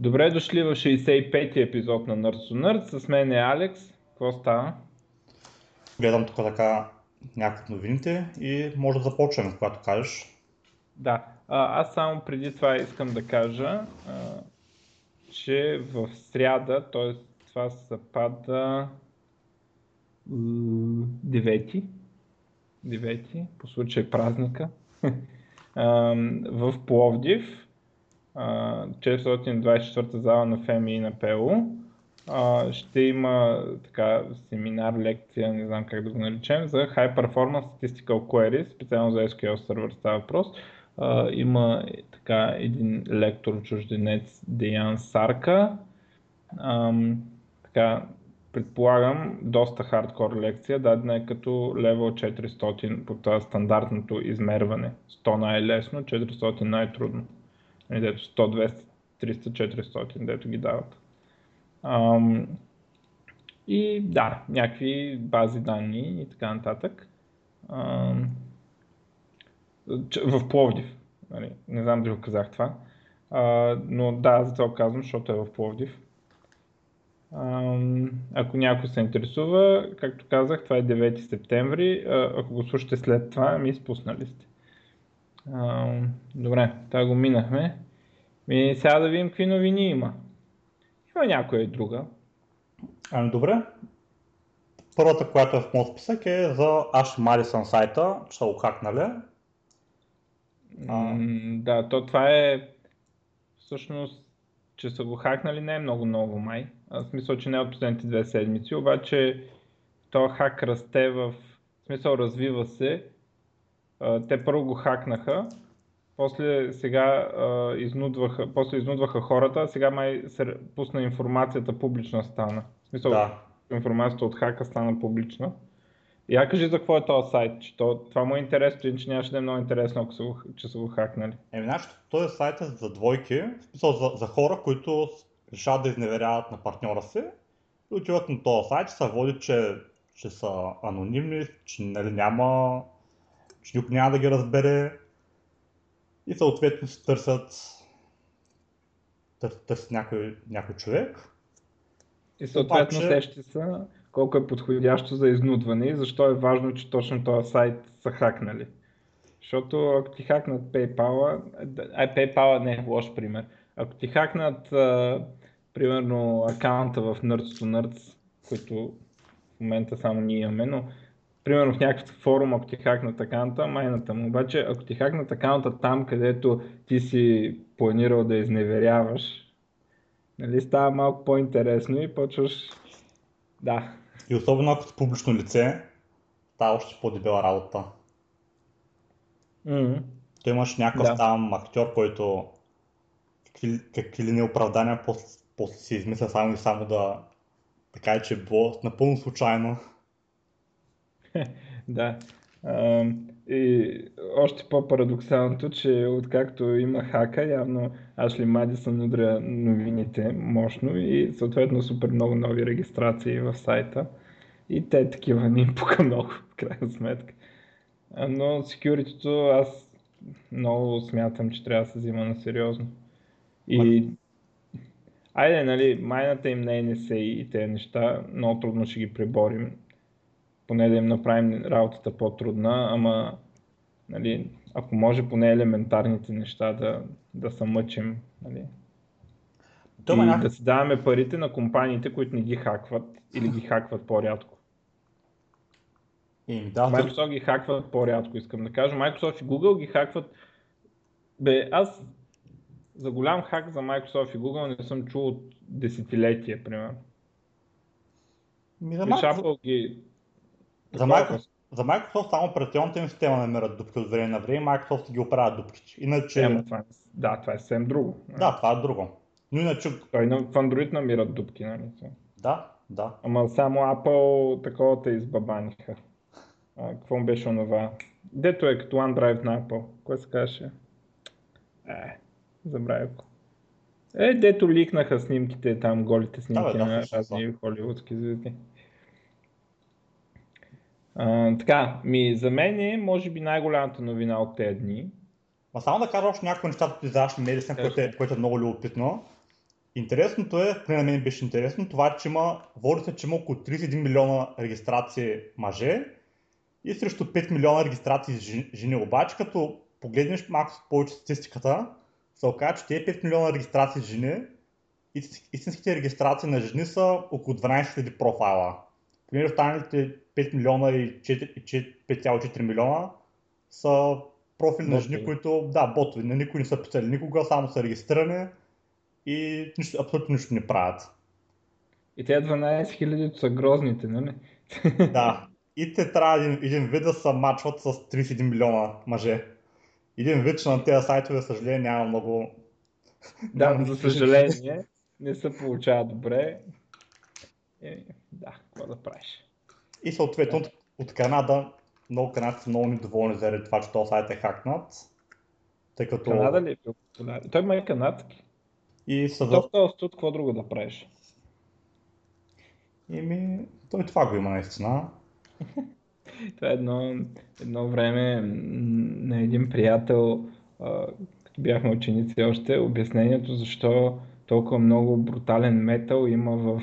Добре дошли в 65-ти епизод на Nerds to Nerds. С мен е Алекс. Какво става? Гледам тук така от новините и може да започнем, когато кажеш. Да, а, аз само преди това искам да кажа, а, че в сряда, т.е. това съпада 9 9 по случай празника, а, в Пловдив, 424 зала на ФМИ и на ПЕУ. Ще има така семинар, лекция, не знам как да го наречем, за High Performance Statistical Queries, специално за SQL Server става въпрос. Има така един лектор чужденец Деян Сарка. Така, предполагам, доста хардкор лекция, дадена е като левел 400 по това стандартното измерване. 100 най-лесно, 400 най-трудно. Нали, дето 100, 200, 300, 400, дето ги дават. Ам, и да, някакви бази данни и така нататък. Ам, в Пловдив. Нали, не знам дали го казах това. А, но да, за това казвам, защото е в Пловдив. Ако някой се интересува, както казах, това е 9 септември. Ако го слушате след това, ми изпуснали сте. А, добре, това го минахме. Ми, сега да видим какви новини има. Има някоя друга. Ами добре. Първата, която е в моят списък е за Аш Марисън сайта, че са го хакнали. А... да, то това е всъщност, че са го хакнали не е много ново май. В смисъл, че не е от последните две седмици, обаче то хак расте в смисъл развива се те първо го хакнаха, после сега а, изнудваха, после изнудваха хората, а сега май се пусна информацията публична стана. В смисъл, да. информацията от хака стана публична. И я кажи за какво е този сайт, че то, това му е интересно, че нямаше да е много интересно, ако са го, че са го хакнали. Еми, знаеш, този сайт е за двойки, в смисъл за, за хора, които решават да изневеряват на партньора си и отиват на този сайт, че се води, че, че са анонимни, че нали, няма никой няма да ги разбере и съответно се търсят, търсят, търсят някой, някой човек. И съответно Обаче... сещи са колко е подходящо за изнудване и защо е важно, че точно този сайт са хакнали. Защото ако ти хакнат PayPal, ай PayPal не е лош пример. Ако ти хакнат а, примерно акаунта в Nerds to Nerds, който в момента само ние имаме, но примерно в някакъв форум, ако ти хакнат акаунта, майната му. Обаче, ако ти хакнат акаунта там, където ти си планирал да изневеряваш, нали, става малко по-интересно и почваш... Да. И особено ако си публично лице, става още по-дебела работа. Mm-hmm. Той имаш някакъв да. там актьор, който какви, какви ли неоправдания после, после си измисля само и само да така че е било напълно случайно. да. А, и още по-парадоксалното, че откакто има хака, явно Ашли Мадисън удря новините мощно и съответно супер много нови регистрации в сайта. И те такива не им пука много, в крайна сметка. Но security аз много смятам, че трябва да се взима на сериозно. И Айде, нали, майната им не е NSA и тези неща, много трудно ще ги преборим поне да им направим работата по-трудна, ама нали, ако може поне елементарните неща да, да се мъчим. Нали. Това и някак... да си даваме парите на компаниите, които не ги хакват или ги хакват по-рядко. И, да, Microsoft ги хакват по-рядко, искам да кажа. Microsoft и Google ги хакват. Бе, аз за голям хак за Microsoft и Google не съм чул от десетилетия, примерно. Ми, за Microsoft... ги за Microsoft, за Microsoft само операционната им система намират дупки от време на време, Microsoft ги оправят дупките. Иначе... Ема, това, е- да, това е съвсем друго. Да, това е друго. Но иначе... Той в Android намират дупки, нали? Да, да. Ама само Apple такова те избабаниха. А, какво беше онова? Дето е като OneDrive на Apple. Кое се каже? Е, забравя го. Е, дето ликнаха снимките там, голите снимки да, бе, да, на разни холивудски звезди. А, така, ми, за мен е, може би, най-голямата новина от тези дни. Ма само да кажа още някои неща от издаваш Медисън, което, е, което е много любопитно. Интересното е, поне на мен беше интересно, това, че има, води се, че има около 31 милиона регистрации мъже и срещу 5 милиона регистрации жени. Обаче, като погледнеш малко повече статистиката, се оказа, че тези 5 милиона регистрации жени, истинските регистрации на жени са около 12 000 профайла. Понеже останалите 5 милиона и 5,4 милиона са профили на жени, които, да, ботови, на никой не са писали никога, само са регистрирани и нищо, абсолютно нищо не правят. И те 12 хиляди са грозните, нали? Да. И те трябва един, един вид да се мачват с 31 милиона мъже. Един вид, че на тези сайтове, съжаление, няма много... Да, за съжаление, не се получава добре. И, да, какво да правиш? И съответно да. от Канада, много канадци са много недоволни заради това, че този сайт е хакнат. Тъй като... Канада ли е бил Той ма е канадски. И са... То в този студ, какво друго да правиш? Еми, той това го има наистина. това е едно, едно време на един приятел, като бяхме ученици още, обяснението защо толкова много брутален метал има в,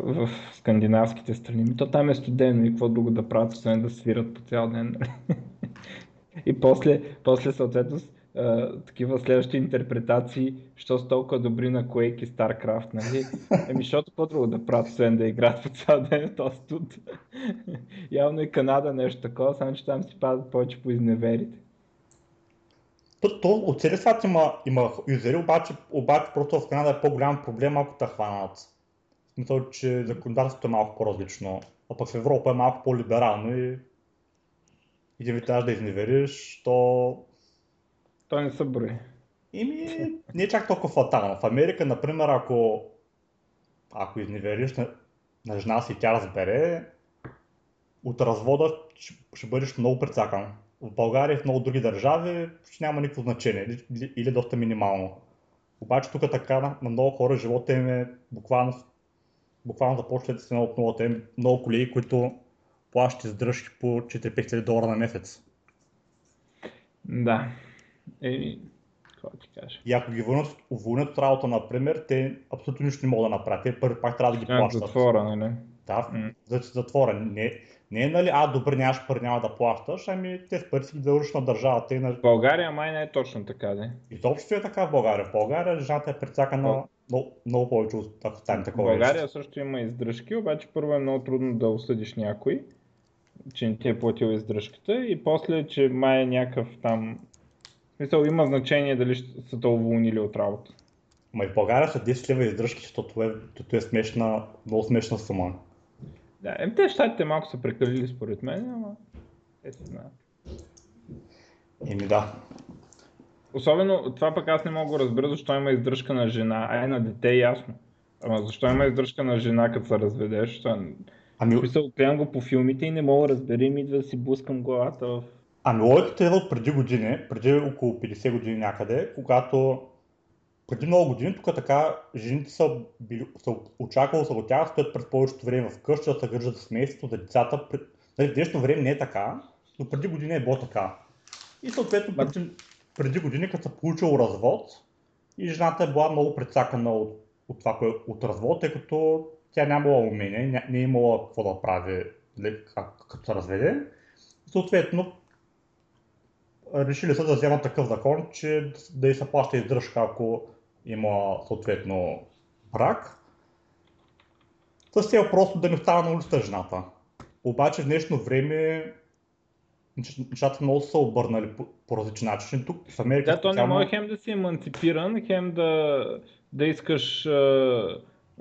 в скандинавските страни. То там е студено и какво друго да правят, освен да свират по цял ден. Нали? и после, после съответно такива следващи интерпретации, що са толкова добри на Quake и StarCraft, нали? Еми, защото по-друго да правят, освен да играят по цял ден в този студ. Явно и Канада нещо такова, само че там си падат повече по изневерите. То, то от целия свят има, има юзери, обаче, обаче просто в Канада е по-голям проблем, ако те хванат. Смисъл, че законодателството е малко по-различно. А пък в Европа е малко по-либерално и и ви трябва да изневериш, то... То не са брои. Ими, не е чак толкова фатално. В Америка, например, ако, ако изневериш на, на жена си тя разбере, от развода ще, ще бъдеш много прецакан. В България и в много други държави ще няма никакво значение или, или, или доста минимално. Обаче тук така на много хора живота им е буквално, буквално започва да се много от новата. Много колеги, които плащат издръжки по 4-5 долара на месец. Да. Еми, какво ти кажа? И ако ги върнат, уволнят от работа, например, те абсолютно нищо не могат да направят. Те първи пак трябва да ги а, плащат. затвора, нали? Да, mm. за затвора. Не, не е нали, а, добре, нямаш пари, няма да плащаш, ами те с пари си ги дължиш на държавата. И на... В България май не е точно така, да. Изобщо е така в България. В България жената е прецакана. Много, много повече от там такова. В България нещо. също има издръжки, обаче първо е много трудно да осъдиш някой че не ти е платил издръжката и после, че май е някакъв там... Мисъл, има значение дали са те уволнили от работа. Ма и в България са 10 лева издръжки, защото е, е смешна, много смешна сума. Да, е, те щатите малко са прекалили според мен, ама те се знаят. Еми да. Особено това пък аз не мога да разбера защо има издръжка на жена, а е на дете ясно. Ама защо има издръжка на жена, като се разведеш? Ами... Смисъл, гледам го по филмите и не мога да разбера и идва да си блъскам главата в... Ами логиката е от преди години, преди около 50 години някъде, когато преди много години тук така жените са, били, са очаквало са от тях, стоят през повечето време в къща, да се грижат за семейството, за децата. Нали, в днешно време не е така, но преди години е било така. И съответно преди, преди години, като се получил развод, и жената е била много предсакана от, от това, от развод, тъй като тя нямала умение, не е имала какво да прави, нали, като се разведе. Съответно, решили са да вземат такъв закон, че да й се плаща издръжка, ако има съответно брак. С цел просто да не остава на улицата жената. Обаче в днешно време нещата много са обърнали по, по различен начин. Тук в Америка. Да, то не може хем да си еманципиран, хем да, да искаш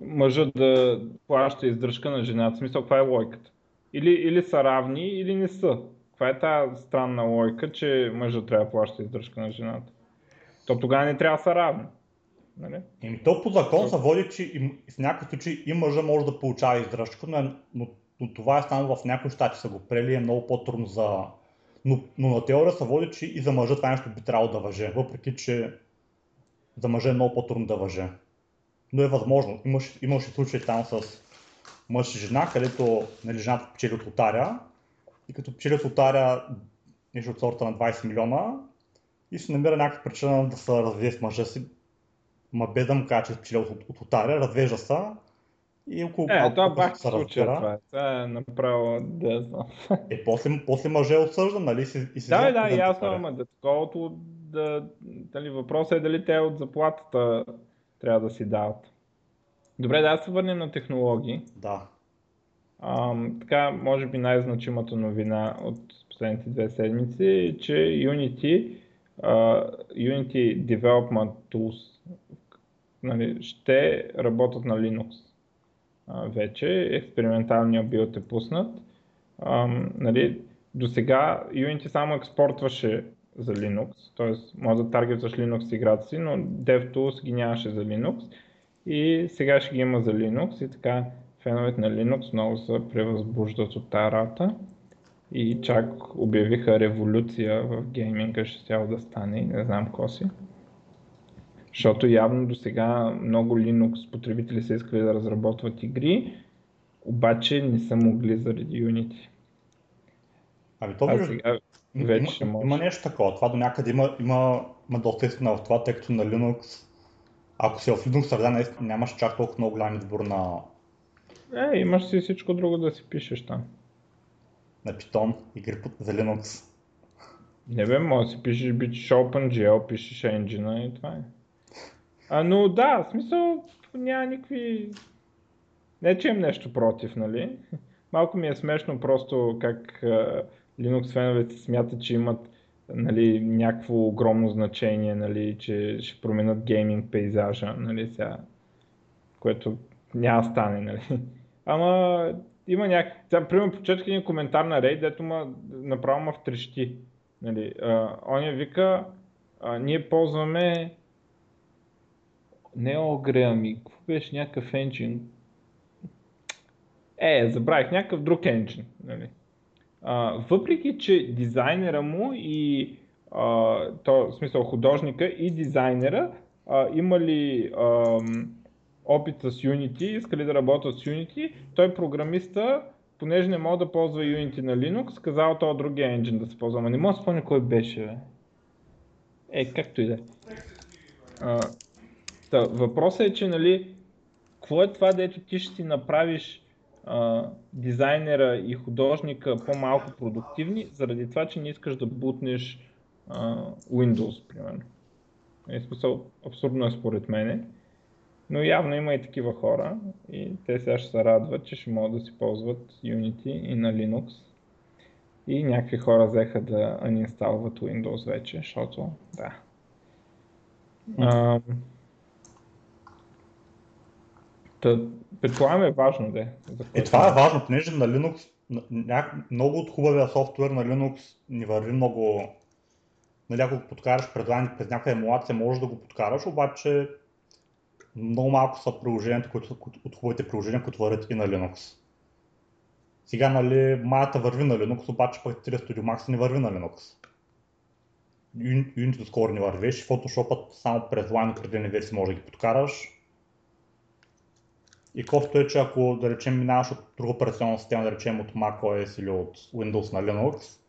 мъжът да плаща издръжка на жената. В смисъл, каква е лойката? Или, или са равни, или не са. Каква е тази странна лойка, че мъжът трябва да плаща издръжка на жената? То тогава не трябва да са равни. Нали? Еми, то по закон се води, че и, в някакъв случай и мъжа може да получава издръжка, но, но, но това е само в някои щати са го прели, е много по-трудно за... Но, но на теория се води, че и за мъжа това нещо би трябвало да въже, въпреки че за мъжа е много по-трудно да въже но е възможно. Имаш, имаше случаи там с мъж и жена, където нали, жената печели от лотаря и като печели от лотаря нещо от сорта на 20 милиона и се намира някаква причина да се развие с мъжа си. ма без да му кажа, че е от, от Отария, развежда се и около Е, това бах се разбира. това. Това е направо да знам. Е, после, после мъже осъждан, нали? си- И си Да, да, презент ясно, ама да таковато да, дали, въпросът е дали те от заплатата трябва да си дават. Добре, да се върнем на технологии. Да. Ам, така, може би най-значимата новина от последните две седмици е, че Unity, а, Unity Development Tools нали, ще работят на Linux вече. Експерименталният билд е пуснат. Нали, до сега Unity само експортваше за Linux, т.е. може да таргетваш Linux играта си, но DevTools ги нямаше за Linux и сега ще ги има за Linux и така феновете на Linux много се превъзбуждат от тази работа и чак обявиха революция в гейминга, ще цяло да стане, не знам какво си. Защото явно до сега много Linux потребители са искали да разработват игри, обаче не са могли заради Unity. Ами то А сега вече има, може. има нещо такова. Това до някъде има, има, има доста истина в това, тъй като на Linux, ако си в Linux среда, нямаш чак толкова много голям избор на, Е, имаш си всичко друго да си пишеш там. на Python игри за Linux. Не бе, може да си пишеш бичиш OpenGL, пишеш енджина и това е. А, но да, в смисъл няма никакви... Не, че имам нещо против, нали? Малко ми е смешно просто как а, Linux феновете смятат, че имат нали, някакво огромно значение, нали, че ще променят гейминг пейзажа, нали, сега, което няма стане, нали. Ама има някакъв... Сега, примерно, прочетох един коментар на Рейд, дето ма, направо ма втрещи. Нали, а, оня вика, а, ние ползваме не Огре, ами, какво беше някакъв енджин? Е, забравих, някакъв друг енджин. Нали. А, въпреки, че дизайнера му и а, то, в смисъл художника и дизайнера а, имали ам, опит с Unity, искали да работят с Unity, той програмиста, понеже не мога да ползва Unity на Linux, казал този другия енджин да се ползва. Ама не мога да спомня кой беше, бе. Е, както и да е. Та, въпросът е, че нали, какво е това, дето ти ще си направиш а, дизайнера и художника по-малко продуктивни, заради това, че не искаш да бутнеш а, Windows, примерно. Е, смисъл, абсурдно е според мене. Но явно има и такива хора и те сега ще се радват, че ще могат да си ползват Unity и на Linux. И някакви хора взеха да uninstallват Windows вече, защото да. А, Та, предполагам е важно да е. Това е важно, понеже на Linux, ня... много от хубавия софтуер на Linux не върви много, нали, ако го подкараш пред, ня- през някаква емулация, можеш да го подкараш, обаче много малко са приложенията, които, от хубавите приложения, които вървят и на Linux. Сега, нали, Маята върви на Linux, обаче пък 3 Studio Max не върви на Linux. Uni- Unity доскоро не вървеше, Photoshop само през лайн определени версии може да ги подкараш. И косто е, че ако да речем минаваш от друга операционна система, да речем от macOS или от Windows на Linux,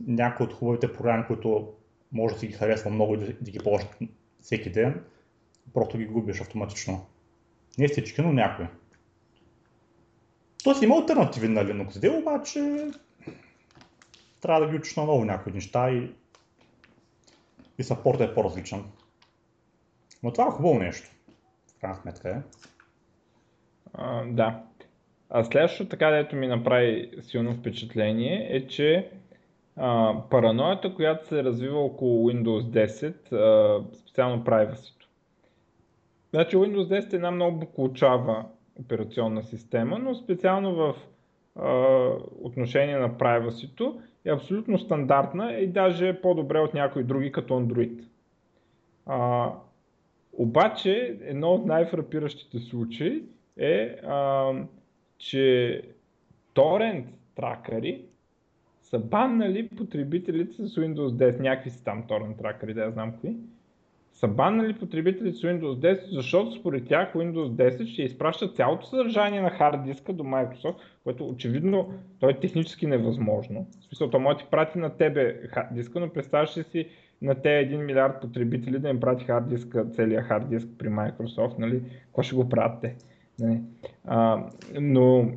някои от хубавите програми, които може да си ги харесва много и да, ги ползваш всеки ден, просто ги губиш автоматично. Не всички, но някои. Тоест има альтернативи на Linux дел, обаче трябва да ги учиш на ново някои неща и, и саппортът е по-различен. Но това е хубаво нещо. В крайна сметка е. А, да. А следващото така, дето ми направи силно впечатление е, че а, параноята, която се развива около Windows 10, а, специално privacy-то. Значи Windows 10 е една много буклучава операционна система, но специално в а, отношение на privacy-то е абсолютно стандартна и даже е по-добре от някои други като Android. А, обаче, едно от най-фрапиращите случаи е, а, че торент тракъри са баннали потребителите с Windows 10, някакви си там торент тракъри, да я знам кои, са баннали потребителите с Windows 10, защото според тях Windows 10 ще изпраща цялото съдържание на хард диска до Microsoft, което очевидно то е технически невъзможно. В смисъл, то може да ти прати на тебе хард диска, но представяш си на те 1 милиард потребители да им прати хард диска, целият хард диск при Microsoft, нали? Какво ще го правят? Нали? А, но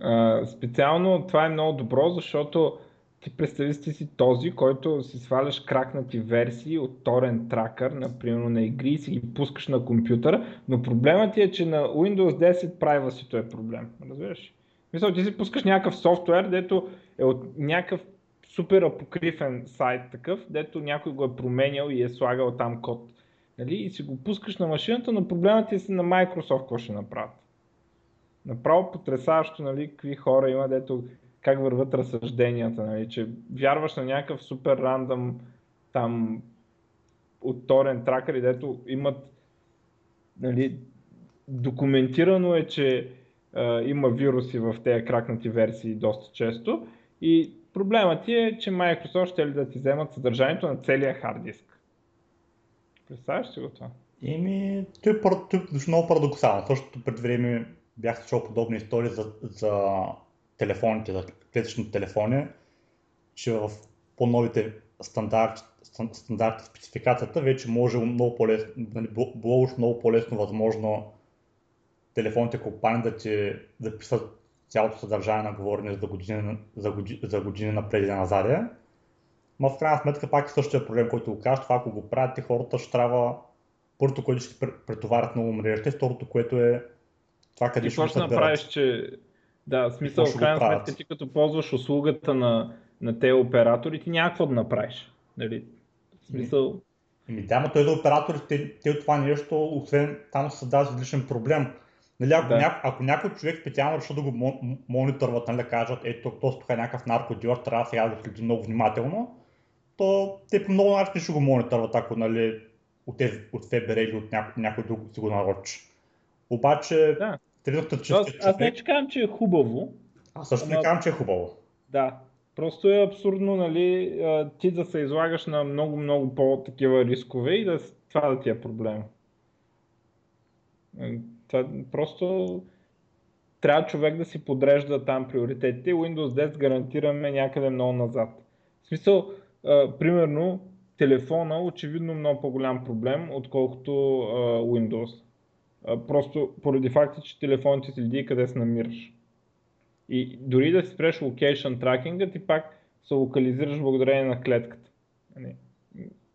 а, специално това е много добро, защото ти представи си този, който си сваляш кракнати версии от торен тракър, например на игри и си ги пускаш на компютъра, но проблемът ти е, че на Windows 10 privacy е проблем. Разбираш? Мисля, ти си пускаш някакъв софтуер, дето е от някакъв супер апокрифен сайт такъв, дето някой го е променял и е слагал там код. Нали? И си го пускаш на машината, но проблемът е на Microsoft какво ще направят. Направо потрясаващо, нали, какви хора има, дето как върват разсъжденията, нали, че вярваш на някакъв супер рандъм там от торен тракър, дето имат нали, документирано е, че а, има вируси в тези кракнати версии доста често и проблемът ти е, че Microsoft ще ли да ти вземат съдържанието на целия хард диск. Представяш си го това? Еми, той е, той е много парадоксално. Същото пред време бях чул подобни истории за, за телефоните, за клетъчните телефони, че в по-новите стандарти, стандарти спецификацията вече може много по-лесно, нали, било много по-лесно възможно телефонните компании да ти записват цялото съдържание на говорене за години, за години, за години напред и назад. Но в крайна сметка пак е същия проблем, който го кажеш, това ако го правите, хората ще трябва първото, което ще претоварят много мрежите, второто, което е това къде ще, ще направиш, че да, смисъл, в крайна сметка ти като ползваш услугата на, на тези оператори, ти няма какво да направиш. Нали? В смисъл... Ами да, но той за операторите, те, те от това нещо, освен там се създава излишен проблем. Нали, ако, да. няко, ако някой човек специално реши да го мониторват, нали, да кажат, ето, то тук е някакъв наркодилър, трябва сега да следи много внимателно, то те по много начин ще го мониторват, ако нали, от, от ФБР или от някой, някой друг си го нарочи. Обаче, да. Трилата аз, аз не че казвам, че е хубаво. Аз също ама... не казвам, че е хубаво. Да. Просто е абсурдно, нали, ти да се излагаш на много, много по-такива рискове и да, това да ти е проблем. Това просто трябва човек да си подрежда там приоритетите. Windows 10 гарантираме някъде много назад. В смисъл, а, примерно, телефона очевидно много по-голям проблем, отколкото а, Windows. Просто поради факта, че телефонът ти следи къде се намираш. И дори да си спреш локейшн тракинга, ти пак се локализираш благодарение на клетката. Нали,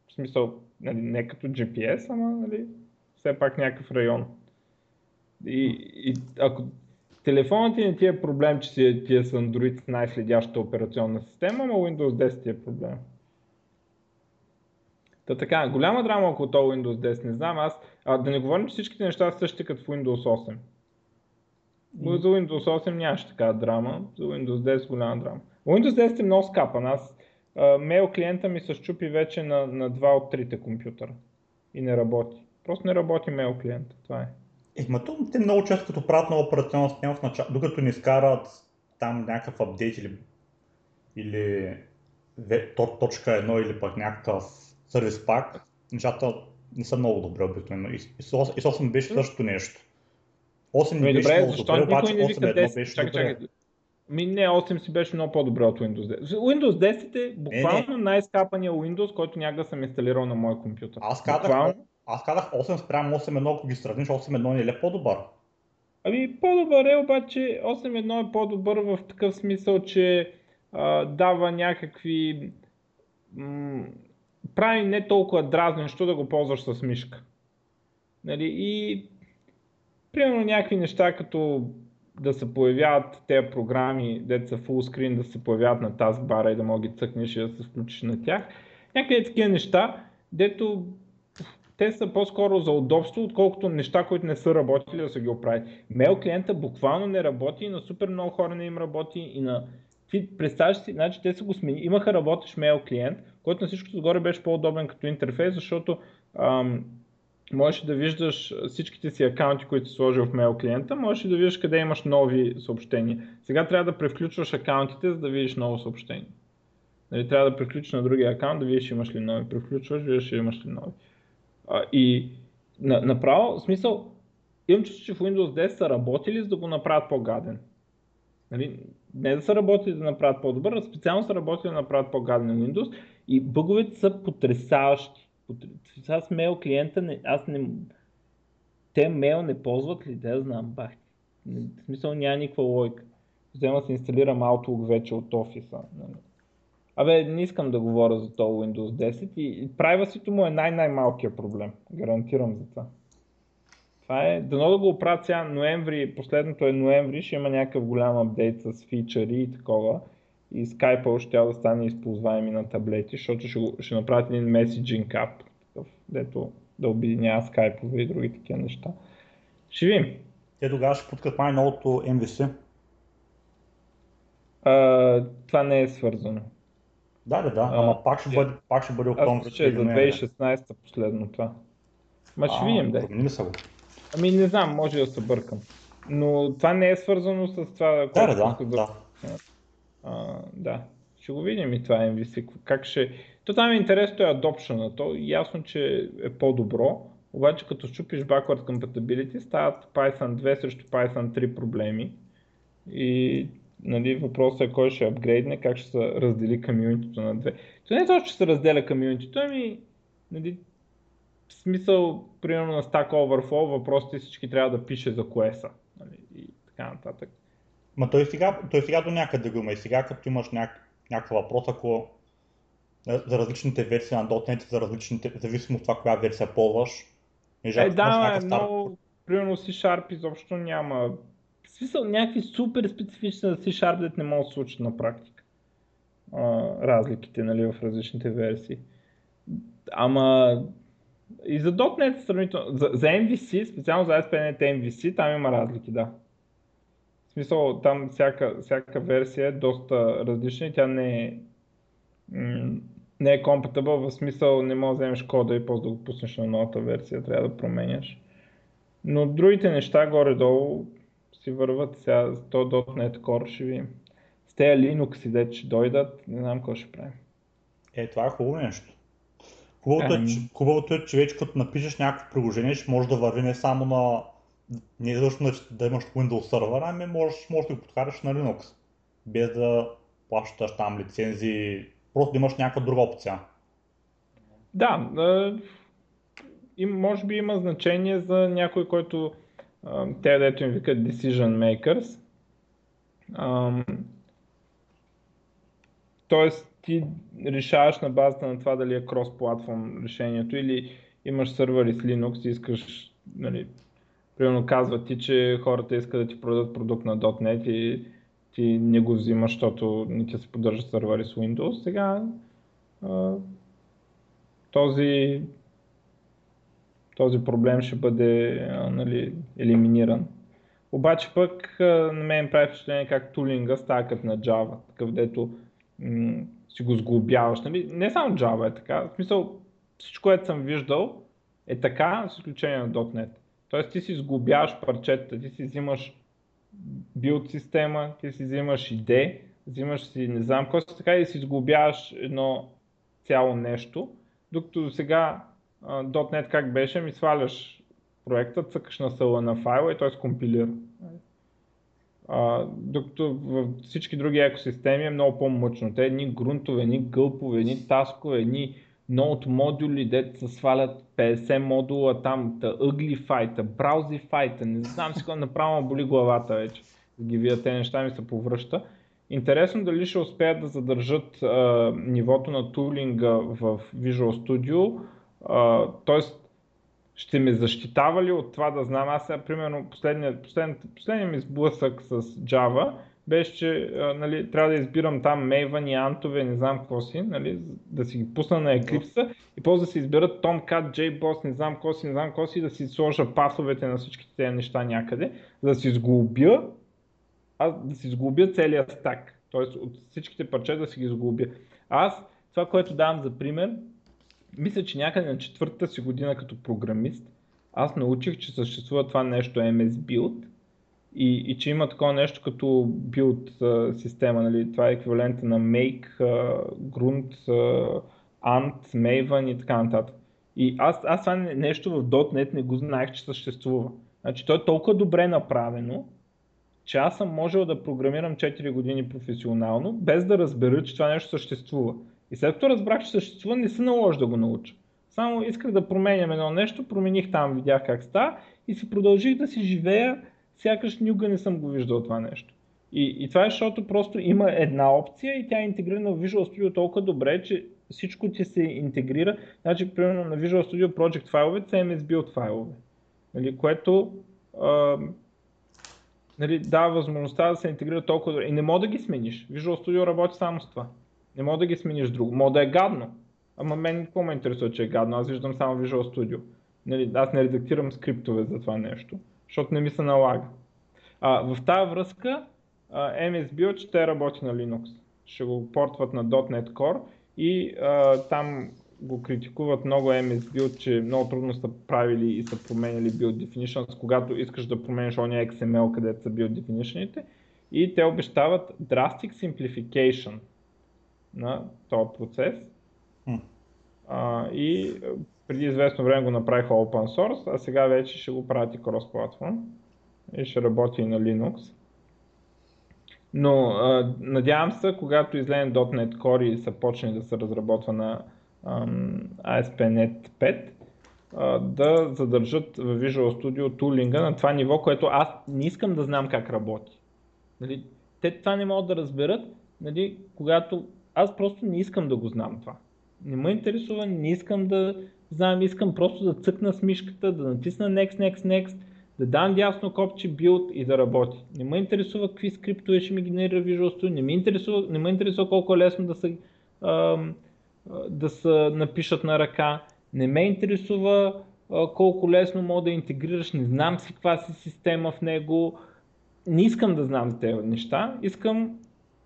в смисъл, нали, не като GPS, ама нали, все пак някакъв район. И, и ако телефонът ти не ти е проблем, че си, ти е с Android най-следящата операционна система, ама Windows 10 ти е проблем. Та така, голяма драма около това Windows 10, не знам аз. А, да не говорим, че всичките неща са същите като в Windows 8. Mm. За Windows 8 нямаше така драма, за Windows 10 голяма драма. Windows 10 е много скапан. Аз мейл клиента ми се щупи вече на, на два от трите компютъра и не работи. Просто не работи мейл клиента. Това е. Е, ма то, те много често като правят нова операционна система в начало, докато ни изкарат там някакъв апдейт или, или точка едно или пък някакъв сервис пак, нещата не са много добре обикновено. И, и, с 8 беше същото нещо. 8 не беше добре, много добре, обаче 8.1 беше чакай, добре. Чакай. Ми не, 8 си беше много по-добре от Windows 10. Windows 10 е буквално най-скапания Windows, който някога съм инсталирал на моя компютър. Аз казах, буквално... аз казах 8 спрямо 8.1, ако ги сравниш, 8.1 не е по-добър? Ами по-добър е, обаче 8.1 е по-добър в такъв смисъл, че а, дава някакви м- прави не толкова дразнещо да го ползваш с мишка. Нали? И примерно някакви неща, като да се появяват тези програми, деца фулскрин, да се появяват на таскбара и да мога ги цъкнеш и да се включиш на тях. Някакви такива неща, дето те са по-скоро за удобство, отколкото неща, които не са работили да са ги оправят. Мейл клиента буквално не работи и на супер много хора не им работи и на ти представяш си, значи те са го смени. Имаха работещ мейл клиент, който на всичкото отгоре беше по-удобен като интерфейс, защото ам, можеш да виждаш всичките си акаунти, които си сложил в мейл клиента, можеш да видиш къде имаш нови съобщения. Сега трябва да превключваш акаунтите, за да видиш ново съобщение. Нали, трябва да преключиш на другия акаунт, да видиш имаш ли нови. Превключваш, видиш имаш ли нови. А, и на, направо, в смисъл, имам чувство, че в Windows 10 са работили, за да го направят по-гаден. Нали, не да са работили да направят по-добър, а специално са работили да направят по-гаден Windows и бъговете са потрясаващи. С мейл клиента, не, аз не... Те мейл не ползват ли? Да знам, бах. В смисъл няма никаква логика. Взема се инсталирам Outlook вече от офиса. Абе, не искам да говоря за това Windows 10 и privacy му е най-най-малкият проблем. Гарантирам за това. Това е, дано да го оправят сега ноември, последното е ноември, ще има някакъв голям апдейт с фичъри и такова. И Skype ще да стане използваеми на таблети, защото ще, ще направят един меседжинг app, такъв, дето да обединява Skype и други такива неща. Ще видим. Те тогава ще пускат май новото MVC. А, това не е свързано. Да, да, да, ама пак ще бъде, пак ще бъде октомври. Аз ще е за 2016 последно това. Ма ще видим, да. Не са го. Ами не знам, може да се бъркам. Но това не е свързано с това, да, което да, да, да. А, да. Ще го видим и това MVC. Как ще... То там е интересно е adoption То ясно, че е по-добро. Обаче като щупиш backward compatibility, стават Python 2 срещу Python 3 проблеми. И нали, въпросът е кой ще апгрейдне, как ще се раздели комьюнитито на две. То не е точно, че се разделя комьюнитито, ами нали, в смисъл, примерно на Stack Overflow, въпросите всички трябва да пише за кое са. Нали, и така нататък. Ма той сега, той сега до някъде го има и сега като имаш няк, някакъв въпрос, ако за различните версии на .NET, за различните, зависимо от това коя версия ползваш. Е, да, е, но примерно C-Sharp изобщо няма в смисъл някакви супер специфични за C-Sharp, не могат да случат на практика. А, разликите нали, в различните версии. Ама и за .NET сравнително, за, за MVC, специално за ASP.NET MVC, там има разлики, да. В смисъл, там всяка, всяка версия е доста различна и тя не е, не е compatible, в смисъл не можеш да вземеш кода и после да го пуснеш на новата версия, трябва да променяш. Но другите неща горе-долу си върват сега то .NET Core, ще видим. С тези Linux и ще дойдат, не знам какво ще правим. Е, това е хубаво нещо. Хубавото, е, че, хубавото е, че вече като напишеш някакво приложение, ще може да върви не само на не е да, да имаш Windows сервер, ами можеш, можеш да го подкараш на Linux, без да плащаш там лицензии, просто да имаш някаква друга опция. Да, и може би има значение за някой, който те дето им викат decision makers. тоест ти решаваш на базата на това дали е крос-платформ решението или имаш сървъри с Linux и искаш, нали, примерно казва ти, че хората искат да ти продадат продукт на .NET и ти не го взимаш, защото не ти се поддържа сървъри с Windows. Сега този този проблем ще бъде нали, елиминиран. Обаче пък на мен прави впечатление как тулинга става на Java, такъв дето м- си го сглобяваш. Нали? Не само Java е така, в смисъл всичко, което съм виждал е така, с изключение на .NET. Тоест ти си сглобяваш парчета, ти си взимаш билд система, ти си взимаш идея, взимаш си не знам какво си така и си сглобяваш едно цяло нещо, докато сега .NET как беше, ми сваляш проекта, цъкаш на села на файла и той скомпилира. А, докато в всички други екосистеми е много по-мъчно. Те едни грунтове, едни гълпове, едни таскове, едни ноут модули, дето се свалят 50 модула там, та ъгли файта, браузи файта, не знам си какво направо боли главата вече. Ги видя те неща ми се повръща. Интересно дали ще успеят да задържат а, нивото на тулинга в Visual Studio, тоест, ще ме защитава ли от това да знам? Аз сега, примерно, последният, последният, последният ми сблъсък с Java беше, че нали, трябва да избирам там Maven и Антове, не знам какво си, нали, да си ги пусна на Eclipse и после да си изберат Tomcat, JBoss, не знам какво си, не знам какво си, да си сложа пасовете на всичките тези неща някъде, да си сглобя, а да си сглобя целият стак. Тоест от всичките парчета да си ги сглобя. Аз това, което давам за пример, мисля, че някъде на четвъртата си година като програмист, аз научих, че съществува това нещо MS Build и, и че има такова нещо като build система. Нали? Това е еквивалента на Make, Grunt, Ant, Maven и така нататък. И аз, аз това нещо в .NET не го знаех, че съществува. Значи то е толкова добре направено, че аз съм можел да програмирам 4 години професионално, без да разбера, че това нещо съществува. И след като разбрах, че съществува, не се наложи да го науча. Само исках да променям едно нещо, промених там, видях как става и си продължих да си живея, сякаш никога не съм го виждал това нещо. И, и това е защото просто има една опция и тя е интегрирана в Visual Studio толкова добре, че всичко ти се интегрира. Значи, примерно на Visual Studio Project файловете са MS Build файлове, нали, което а, нали, дава възможността да се интегрира толкова добре. И не мога да ги смениш. Visual Studio работи само с това. Не мога да ги смениш друго. Мога да е гадно. Ама мен какво ме интересува, че е гадно? Аз виждам само Visual Studio. Нали, аз не редактирам скриптове за това нещо, защото не ми се налага. А, в тази връзка MS Build ще работи на Linux. Ще го портват на .NET Core и а, там го критикуват много MS Build, че много трудно са правили и са променили Build Definitions, когато искаш да промениш ония XML, където са Build Definitionите. И те обещават Drastic Simplification на този процес. Mm. А, и преди известно време го направиха open source, а сега вече ще го правят и cross-platform и ще работи и на Linux. Но а, надявам се, когато излезе .NET Core и се почне да се разработва на ам, ASP.NET 5, а, да задържат в Visual Studio тулинга на това ниво, което аз не искам да знам как работи. Нали? Те това не могат да разберат, нали, когато аз просто не искам да го знам това. Не ме интересува, не искам да знам, искам просто да цъкна с мишката, да натисна next, next, next, да дам дясно копче build и да работи. Не ме интересува какви скриптове ще ми генерира Visual Studio, не ме интересува, не ме интересува колко е лесно да се, да се напишат на ръка, не ме интересува колко лесно мога да интегрираш, не знам си каква си система в него, не искам да знам тези неща, искам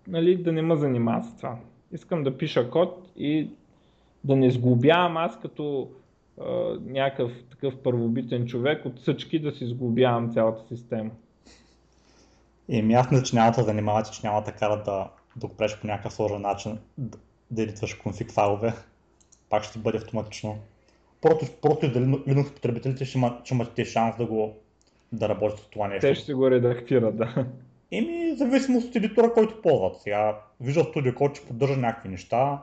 нали, да не ме занимава с това. Искам да пиша код и да не сглобявам аз като някакъв такъв първобитен човек от всички да си сглобявам цялата система. И аз мисля, че няма да занимавате, че няма да кара да, да го по някакъв сложен начин, да, да едитваш конфиг файлове. Пак ще бъде автоматично. Просто, просто да Linux потребителите ще, има, ще имат шанс да го да работят с това нещо. Те ще го редактират, да. Еми, зависимост от едитора, който ползват. Сега Visual Studio Code ще поддържа някакви неща,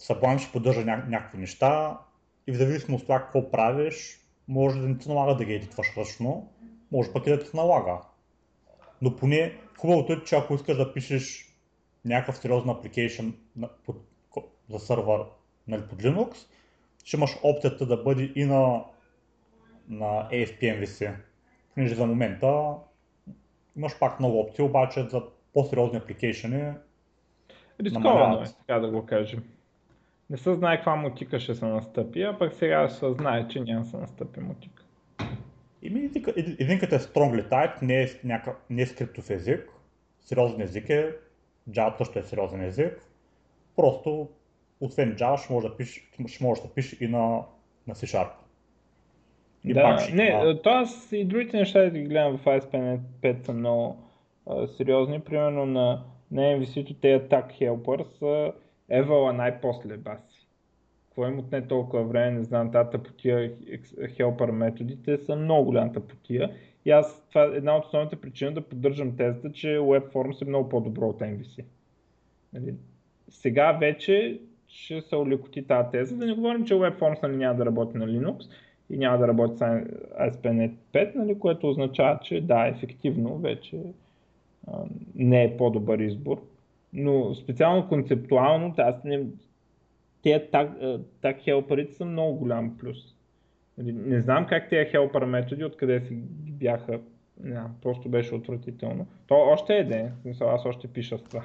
Sublime ще поддържа ня- някакви неща, и в зависимост от това какво правиш, може да не ти налага да ги едитваш ръчно, може пък и да ти налага. Но поне хубавото е, че ако искаш да пишеш някакъв сериозен application за сървър нали, под Linux, ще имаш опцията да бъде и на, на ASP MVC. Понеже за момента имаш пак много опции, обаче за по-сериозни апликейшени Рисковано е, така да го кажем не се знае каква мутика ще се настъпи, а пък сега се знае, че няма се настъпи мутика. Ими единката е strongly typed, не е, някакъв, не е скриптов език, сериозен език е, Java също е сериозен език, просто освен Java ще може да пишеш, ще може да пишеш и на, на C-Sharp. И да, пак ще, не, то аз и другите неща да ги гледам в ASP.NET 5 са много а, сериозни, примерно на, на MVC-то тези attack helpers са Евала най-после баси. Какво им отне толкова време, не знам, тази тъпотия, хелпър методите са много голяма тъпотия. И аз, това е една от основните причини да поддържам тезата, че WebForms е много по-добро от MVC. Нали? Сега вече ще се олекоти тази теза, да не говорим, че WebForms нали, няма да работи на Linux и няма да работи с ASP.NET 5, нали, което означава, че да, ефективно вече а, не е по-добър избор но специално концептуално, аз не, тези так, так хелперите са много голям плюс. Нали, не знам как тези хелпер методи, откъде си бяха, не, просто беше отвратително. То още е ден, аз още пиша с това.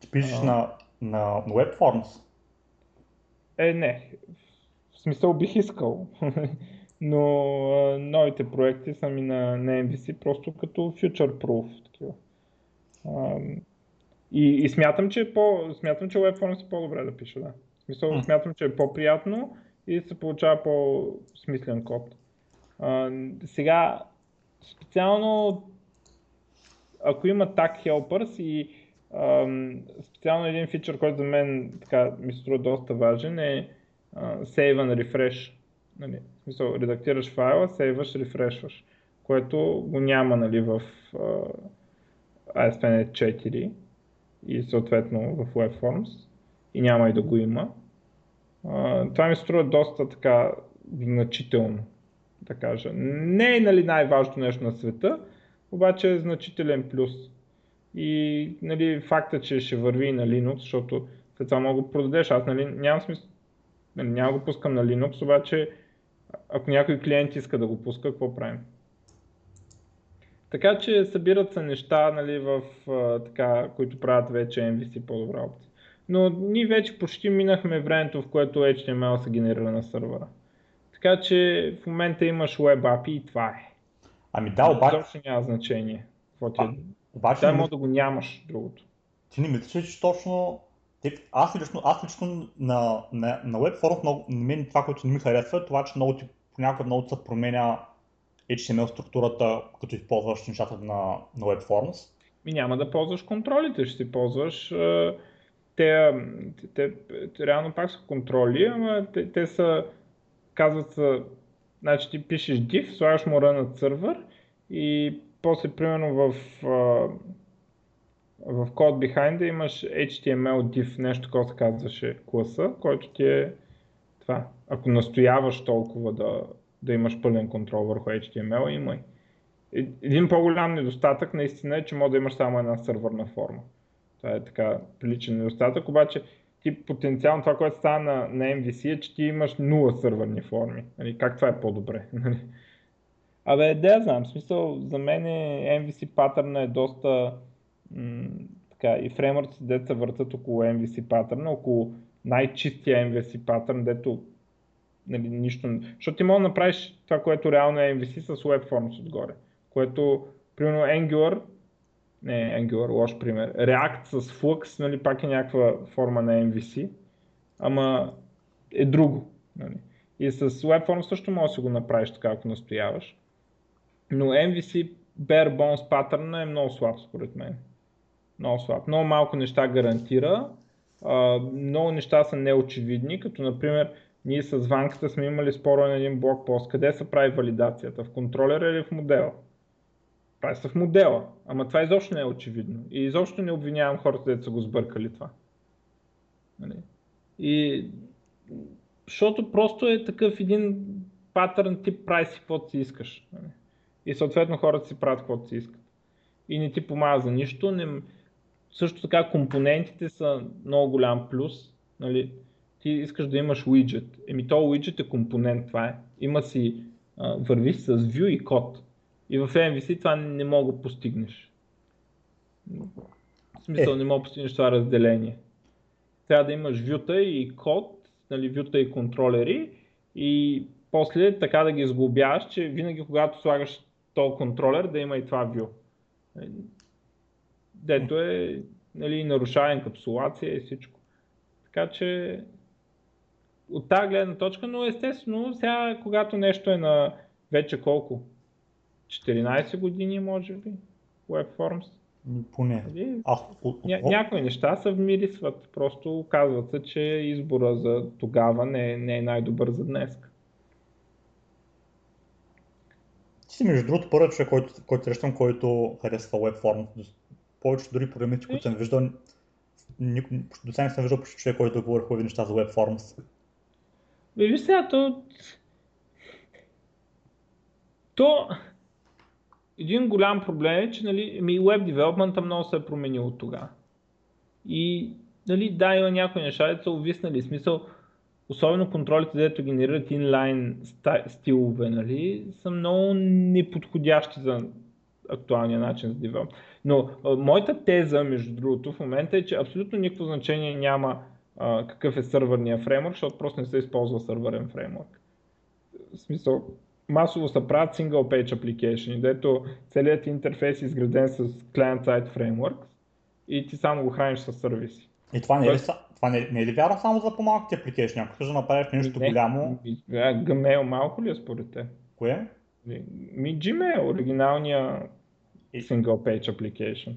Ти пишеш а, на, на WebForms? Е, не. В смисъл бих искал. Но а, новите проекти са ми на, на MVC просто като future proof. Такива. А, и, и смятам, че е по, смятам, че WebForms е по-добре да пише, да. В смисъл, mm. смятам, че е по-приятно и се получава по-смислен код. А, сега, специално, ако има tag helpers и а, специално един фичър, който за мен така, ми се струва доста важен е save and refresh. Нали? В смисъл, редактираш файла, сейваш, рефрешваш което го няма нали, в uh, ASP.NET 4 и съответно в WebForms и няма и да го има. Uh, това ми струва доста така значително, да кажа. Не е нали, най-важното нещо на света, обаче е значителен плюс. И нали, факта, че ще върви на Linux, защото след това мога го продадеш. Аз нали, нямам смисъл, няма го пускам на Linux, обаче ако някой клиент иска да го пуска, какво правим? Така че събират се неща, нали, в, а, така, които правят вече MVC по-добра опция. Но ние вече почти минахме времето, в което HTML се генерира на сървъра. Така че в момента имаш Web API и това е. Ами да, обаче... Точно няма значение. Какво ти е? Обаче... Дай може да го нямаш другото. Ти не мислиш, че точно аз лично, аз лично на, на, на WebForms, много, на мен това, което не ми харесва, е това, че много ти, понякога много се променя HTML структурата, като използваш нещата на, на WebForms. Ми няма да ползваш контролите, ще си ползваш те, те, те, реално пак са контроли, ама те, те са, казват са, значи ти пишеш div, слагаш му от сервер и после примерно в в Code Behind имаш HTML div, нещо такова се казваше класа, който ти е това. Ако настояваш толкова да, да имаш пълен контрол върху HTML, имай. Един по-голям недостатък наистина е, че може да имаш само една сървърна форма. Това е така приличен недостатък, обаче ти потенциално това, което става на, MVC е, че ти имаш нула сървърни форми. Нали, как това е по-добре? Нали? Абе, да знам, в смисъл, за мен MVC патърна е доста така, и фреймворците, дето се въртат около MVC патърна, около най-чистия MVC патърн, дето нали, нищо... Защото ти можеш да направиш това, което реално е MVC с WebForms отгоре, което, примерно Angular, не Angular, лош пример, React с Flux, нали, пак е някаква форма на MVC, ама е друго. Нали. И с WebForms също можеш да го направиш така, ако настояваш. Но MVC bare bones патърна е много слаб според мен много слаб. Много малко неща гарантира, а, много неща са неочевидни, като например ние с Ванката сме имали спорове на един блокпост, къде се прави валидацията, в контролера или в модела. Прави се в модела, ама това изобщо не е очевидно. И изобщо не обвинявам хората, които са го сбъркали това. Нали? И защото просто е такъв един патърн тип прави си каквото си искаш. Нали? И съответно хората си правят каквото си искат. И не ти помага за нищо, не, също така компонентите са много голям плюс. Нали? Ти искаш да имаш widget. Еми то widget е компонент, това е. Има си, а, върви с view и код. И в MVC това не мога да постигнеш. В смисъл е. не мога да постигнеш това разделение. Трябва да имаш вюта и код, нали, вюта и контролери и после така да ги сглобяваш, че винаги когато слагаш този контролер да има и това view дето е нали, нарушава енкапсулация и всичко. Така че от тази гледна точка, но естествено сега когато нещо е на вече колко? 14 години може би WebForms. Поне. Нали? А, Ня, някои неща се вмирисват, просто оказват се, че избора за тогава не, не е най-добър за днес. Ти си между другото първият човек, който, който срещам, който харесва WebForms повечето дори програмисти, които съм виждал, до сега не съм виждал почти човек, който говори хубави неща за WebForms. Бе, виж сега, то... То... Един голям проблем е, че нали, ми Web Development много се е променил от тогава. И нали, да, има някои неща, които са увиснали. Смисъл, особено контролите, дето генерират инлайн стилове, нали, са много неподходящи за актуалния начин за девелопмент. Но а, моята теза, между другото, в момента е, че абсолютно никакво значение няма а, какъв е сървърния фреймворк, защото просто не се използва сървърен фреймворк. В смисъл, масово се правят single page application, дето целият интерфейс е изграден с client-side framework и ти само го храниш с сервиси. И това не е ли, това не, не е ли вяра само за по-малките application? Ако да направиш нещо не, голямо... Gmail малко ли е според те? Кое? Ми Gmail, оригиналния single page application.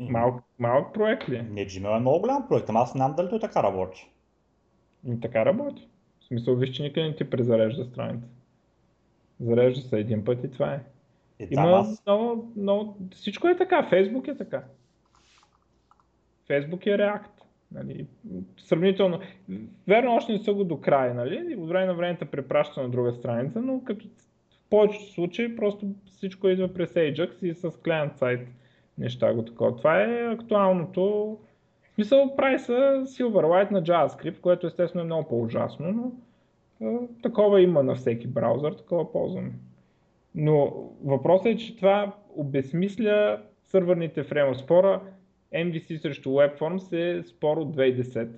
Малък, малък проект ли? Не, Gmail е много голям проект, ама аз знам дали той така работи. И така работи. В смисъл, виж, че никъде не ти презарежда страница. Зарежда се един път и това е. И Има аз, много, много... Всичко е така. Фейсбук е така. Фейсбук е React. Нали? Сравнително. Верно, още не са го до края, нали? От време на време те препраща на друга страница, но като повечето случаи просто всичко идва през Ajax и с клиент сайт неща го такова. Това е актуалното. В смисъл прави се Silverlight на JavaScript, което естествено е много по-ужасно, но такова има на всеки браузър, такова ползваме. Но въпросът е, че това обезмисля сървърните фреймворк. Спора MVC срещу WebForms е спор от 2010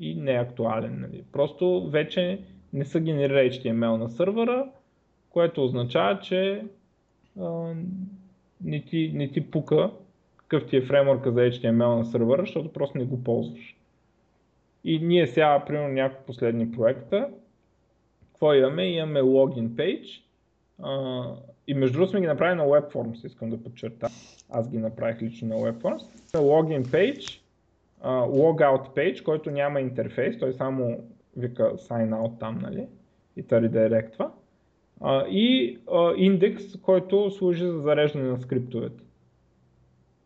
и не е актуален. Нали. Просто вече не са генерира HTML на сървъра, което означава, че а, не, ти, не ти пука какъв ти е фреймворка за HTML на сървъра, защото просто не го ползваш. И ние сега, примерно, някои последни проекта, какво имаме? Имаме login page, Uh, и между другото сме ги направили на WebForms, искам да подчерта. Аз ги направих лично на WebForms. Login page, uh, logout page, който няма интерфейс, той само вика sign out там, нали? И те редиректва. И индекс, който служи за зареждане на скриптовете.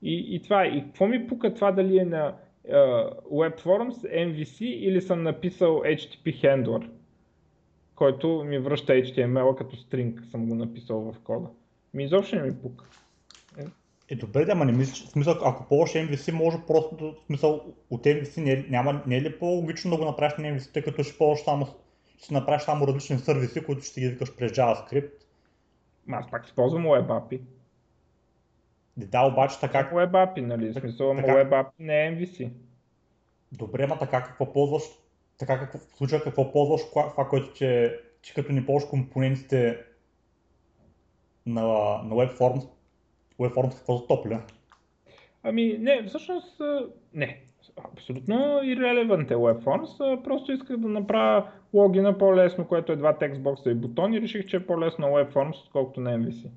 И, и това И какво ми пука това дали е на uh, WebForms, MVC или съм написал HTTP handler? който ми връща HTML като стринг, съм го написал в кода. Ми изобщо не ми пука. Е, е добре, да, ама не мисля, в смисъл, ако ползваш MVC, може просто, в смисъл, от MVC не, е няма, не е ли по-логично да го направиш на MVC, тъй като ще ползваш само, ще направиш само различни сервиси, които ще ги викаш през JavaScript. Аз пак използвам Web API. Да, обаче така... Web API, нали? В смисъл, така... Web API не е MVC. Добре, ма така какво ползваш така какво, в случая какво ползваш, това, което че, че като не ползваш компонентите на, на WebForms, WebForms какво затопля? Ами не, всъщност не. Абсолютно ирелевант е WebForms. Просто исках да направя логина по-лесно, което е два текстбокса и бутони и реших, че е по-лесно на WebForms, отколкото на MVC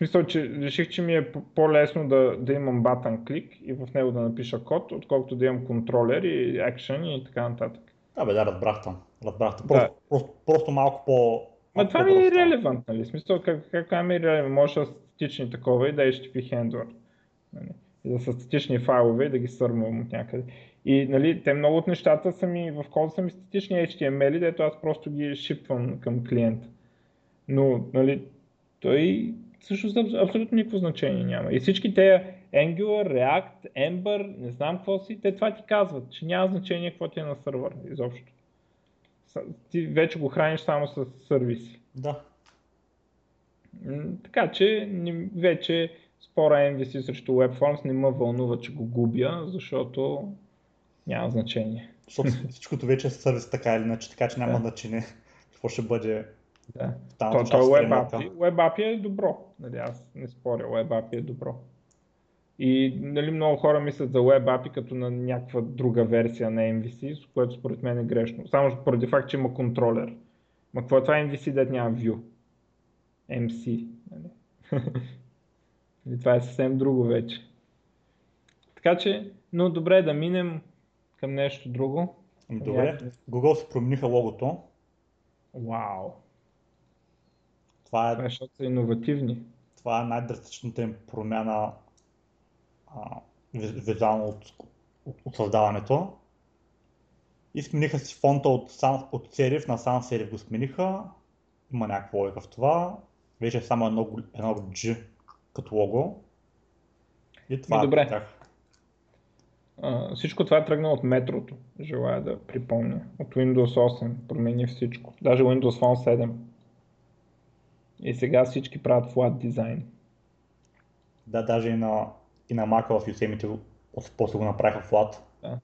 смисъл, че реших, че ми е по-лесно да, да имам батън клик и в него да напиша код, отколкото да имам контролер и action и така нататък. Да, бе, да, разбрах там. Разбрах. Просто, да. просто, просто малко по... Ма това ми е релевант, нали? Смисъл, как, как е ми релевант? Може да са статични такова и да е HTTP handler. Нали? И да са статични файлове и да ги сървам от някъде. И нали, те много от нещата са ми, в кода са ми статични HTML, дето аз просто ги шипвам към клиента. Но, нали, той всъщност абсолютно никакво значение няма. И всички те Angular, React, Ember, не знам какво си, те това ти казват, че няма значение какво ти е на сървър изобщо. Ти вече го храниш само с сервиси. Да. Така че вече спора MVC срещу WebForms не ме вълнува, че го губя, защото няма значение. Защото всичкото вече е сервис така или иначе, така че няма да. значение какво ще бъде да. Там то, то WebAPI, WebAPI е добро. Нали, аз не споря, WebAPI е добро. И нали, много хора мислят за WebAPI като на някаква друга версия на MVC, което според мен е грешно. Само поради факт, че има контролер. Ма какво е това MVC, да няма View? MC. Нали? И това е съвсем друго вече. Така че, но добре да минем към нещо друго. Добре, Google се промениха логото. Вау. Това е, това е защото са иновативни. Това е най-драстичната им промяна визуално от, от, от създаването. И смениха си фонта от, от сериф на sans serif го смениха. Има някаква логика в това. Вече е само едно, едно G като лого. И това е добре. Тях. А, всичко това е тръгнало от метрото, желая да припомня. От Windows 8 промени всичко. Даже Windows Phone 7. И сега всички правят flat дизайн. Да, даже и на, и на Mac в Yosemite после го направиха flat. Да.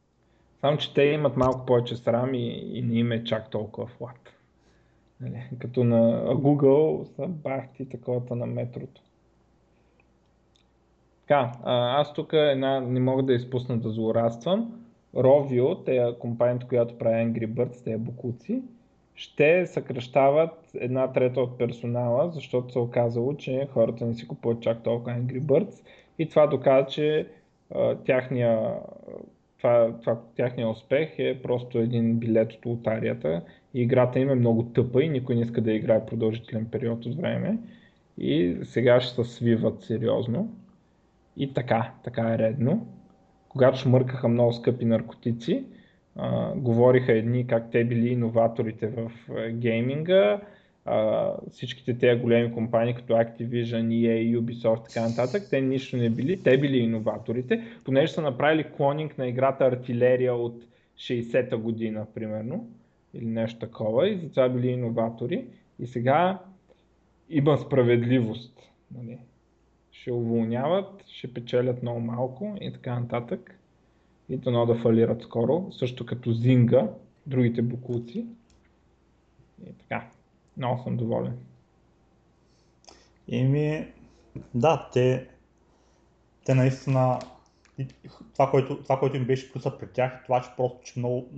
Само, че те имат малко повече срам и, и не им е чак толкова flat. Нали? Като на Google са бахти таковата на метрото. Така, аз тук една не мога да изпусна да злорадствам. Rovio, те компанията, която прави Angry Birds, те букуци, ще съкръщават една трета от персонала, защото се оказало, че хората не си купуват чак толкова Angry Birds. И това доказва, че тяхния, това, това тяхния успех е просто един билет от лотарията. И играта им е много тъпа и никой не иска да играе продължителен период от време. И сега ще се свиват сериозно и така, така е редно. Когато шмъркаха много скъпи наркотици, а, говориха едни как те били иноваторите в гейминга, а, всичките тези големи компании като Activision, EA, Ubisoft така нататък, те нищо не били, те били иноваторите, понеже са направили клонинг на играта Артилерия от 60-та година, примерно, или нещо такова, и затова били иноватори. И сега има справедливост. Нали? Ще уволняват, ще печелят много малко и така нататък. И то да фалират скоро, също като Зинга, другите букулци. И така. Много съм доволен. Еми, да, те, те наистина, това което, това, което им беше плюса при тях е това, че просто че много,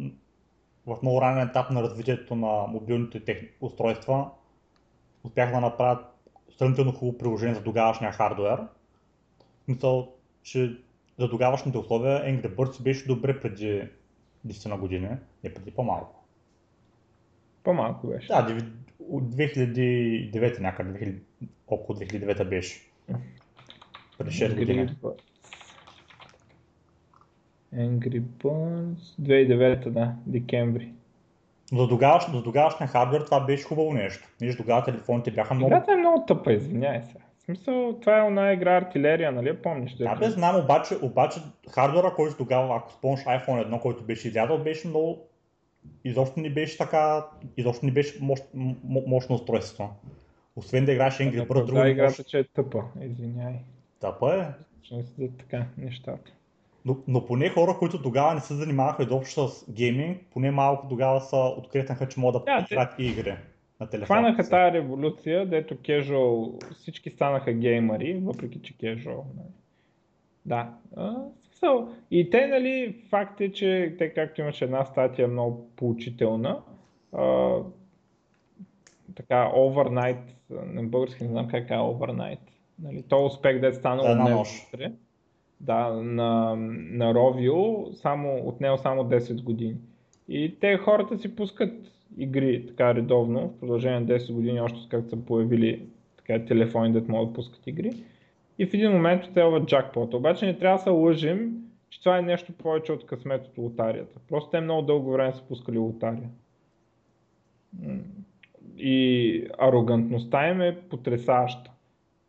в много ранен етап на развитието на мобилните техни, устройства успяха да направят сравнително хубаво приложение за тогавашния хардвер. Мисъл, че за тогавашните условия Angry Birds беше добре преди 10 на години, не преди по-малко. По-малко беше. Да, от 2009 някъде, 2000, около 2009 беше. Преди 6 години. Angry Birds 2009, да, декември. Тогаваш, до тогавашния хардвер това беше хубаво нещо. Виж, тогава телефоните бяха много... Играта е много тъпа, извиняй се. В смисъл, това е една игра артилерия, нали? Помниш? Да, бе, знам, обаче, обаче хардвера, който тогава, ако спомняш iPhone 1, който беше излязъл, беше много изобщо не беше така, изобщо не беше мощ, мощно устройство. Освен да играеш Angry Birds, друго Да, играта, че е тъпа, извиняй. Тъпа е? Са така нещата. Но, но поне хора, които тогава не се занимаваха изобщо с гейминг, поне малко тогава са откритнаха, че могат да играят те... игри на телефона. Хванаха тази революция, дето casual, всички станаха геймари, въпреки че casual. Нали. Да. So, и те, нали, факт е, че те, както имаше една статия много поучителна, а, така, overnight, на български не знам как е overnight, нали, то успех да е станал да, от нощ. Да, на, на Rovio, само, от него само 10 години. И те хората си пускат игри така редовно, в продължение на 10 години, още както са появили така, телефони, да могат да пускат игри и в един момент отелва джакпота. Обаче не трябва да се лъжим, че това е нещо повече от късмет от лотарията. Просто те много дълго време са пускали лотария. И арогантността им е потрясаваща.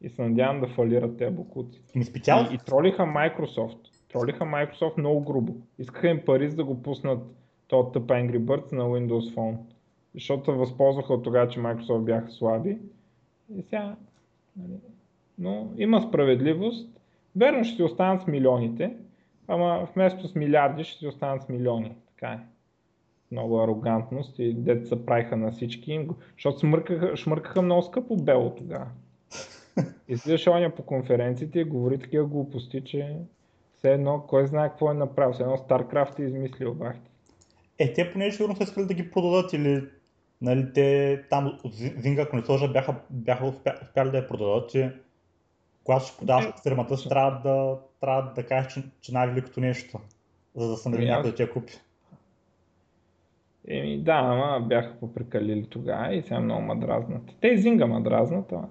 И се надявам да фалират тези букуци. И, специално... и, и тролиха Microsoft. Тролиха Microsoft много грубо. Искаха им пари за да го пуснат този тъп Angry Birds на Windows Phone. Защото възползваха от тогава, че Microsoft бяха слаби. И сега нали, но има справедливост. Верно ще си останат с милионите, ама вместо с милиарди ще си останат с милиони. Така е. Много арогантност и дете се правиха на всички, защото смъркаха, шмъркаха много скъпо бело тогава. Излизаш оня по конференциите и говори такива глупости, че все едно, кой знае какво е направил, все едно StarCraft е измислил бахти. Е, те поне сигурно са искали да ги продадат или нали, те там от Зинга консола бяха, бяха успяли да я продадат, че когато ще подаваш от фирмата си, трябва да, трябва да кажеш, че, че най-великото нещо, за да се нали някой да я купи. Еми да, ама бяха попрекалили тогава и сега много ма дразнат. Те зинга ма дразнат, ама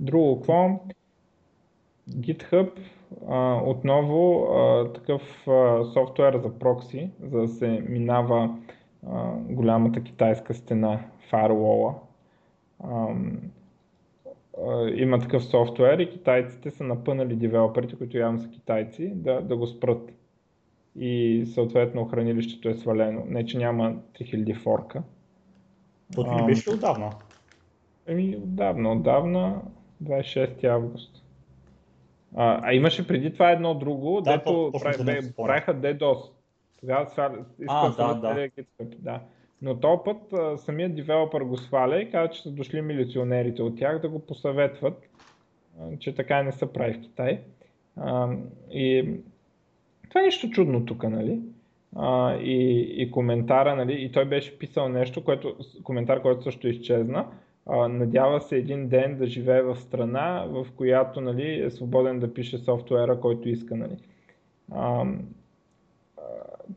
друго, какво? GitHub а, отново а, такъв а, софтуер за прокси, за да се минава а, голямата китайска стена, фаервола има такъв софтуер и китайците са напънали девелоперите, които явно са китайци, да, да го спрат. И съответно хранилището е свалено. Не, че няма 3000 форка. То не беше отдавна? Еми, отдавна, отдавна, 26 август. А, а имаше преди това едно друго, да, дето правиха DDoS. Тогава искаха да, да. да. Но този път самият девелопър го сваля и казва, че са дошли милиционерите от тях да го посъветват, че така не се прави в Китай. и това е нещо чудно тук, нали? и, и коментара, нали? И той беше писал нещо, което, коментар, който също изчезна. Надява се един ден да живее в страна, в която нали, е свободен да пише софтуера, който иска. Нали. А,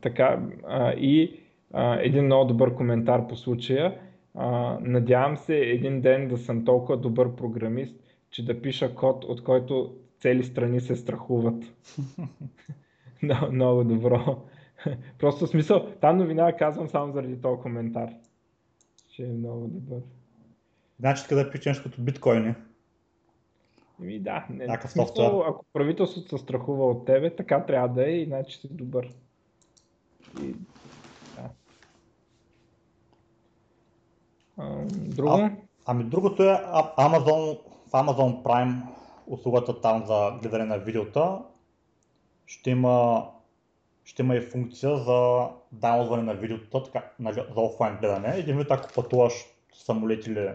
така, а, и а, един много добър коментар по случая. А, надявам се един ден да съм толкова добър програмист, че да пиша код, от който цели страни се страхуват. много, много добро. Просто смисъл, там новина казвам само заради този коментар. Че е много добър. Значи така да пише нещо като биткоини. Ами да, не, смисъл, ако правителството се страхува от тебе, така трябва да е, иначе си добър. И, да. А, друго? А, ами другото е Amazon, в Amazon Prime услугата там за гледане на видеота ще има, ще има и функция за даунлоадване на видеота така, на, за офлайн гледане. Един вид ако пътуваш самолет или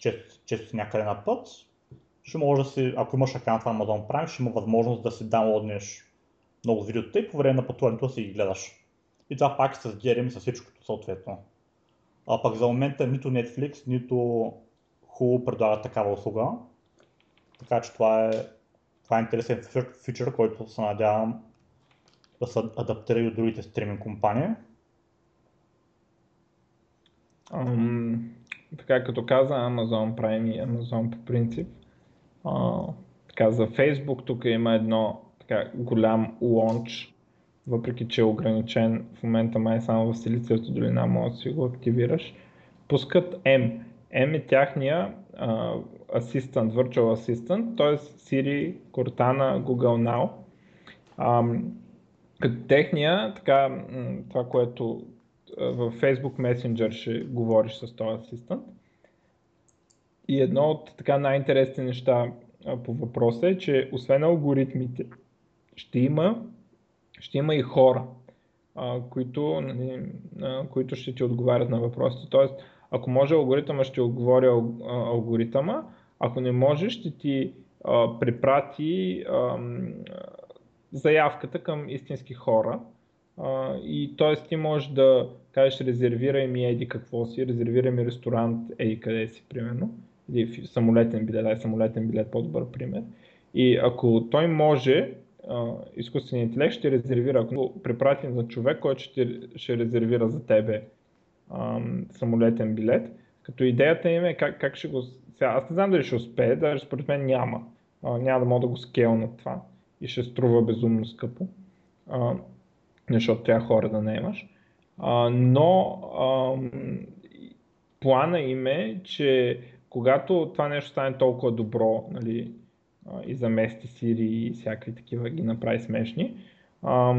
често, често някъде на път, ще може да си, ако имаш аккаунт в Amazon Prime, ще има възможност да си даунлоднеш много видеота и по време на пътуването си ги гледаш. И това пак с DRM и с всичкото съответно. А пък за момента нито Netflix, нито Hulu предлагат такава услуга. Така че това е, това е интересен фичър, който се надявам да се адаптира и от другите стриминг компании. Um, така като каза Amazon Prime и Amazon по принцип, а, така за Facebook тук има едно така, голям лонч, въпреки че е ограничен в момента май само в Силициевата долина може да си го активираш. Пускат M. M е тяхния асистент, Virtual Assistant, т.е. Siri, Cortana, Google Now. А, техния, така, това, което в Facebook Messenger ще говориш с този асистент. И едно от така най-интересните неща по въпроса е, че освен алгоритмите, ще има, ще има и хора, които, нали, които ще ти отговарят на въпросите. Тоест, ако може алгоритъма, ще отговори алгоритъма, ако не може, ще ти а, препрати а, заявката към истински хора. И т.е. ти можеш да кажеш резервирай ми еди какво си, резервирай ми ресторант еди къде си, примерно. Или самолетен билет, дай самолетен билет, по-добър пример. И ако той може, изкуственият интелект ще резервира, ако препрати на човек, който ще, ще резервира за тебе самолетен билет, като идеята им е как, как ще го сега, аз не знам дали ще успее, даже според мен няма. Няма да мога да го скелнат това и ще струва безумно скъпо, защото трябва хора да не имаш. А, но а, плана им е, че когато това нещо стане толкова добро нали, и замести Сири и всякакви такива ги направи смешни, а,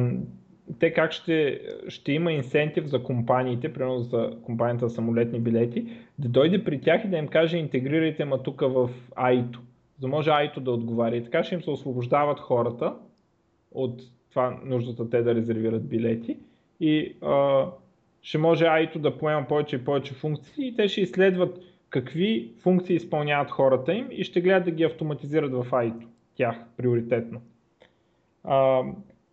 те как ще, ще има инсентив за компаниите, примерно за компанията за самолетни билети, да дойде при тях и да им каже интегрирайте ма тук в Айто, за може Айто да отговаря. И така ще им се освобождават хората от това нуждата те да резервират билети и а, ще може Айто да поема повече и повече функции и те ще изследват какви функции изпълняват хората им и ще гледат да ги автоматизират в Айто, тях приоритетно. А,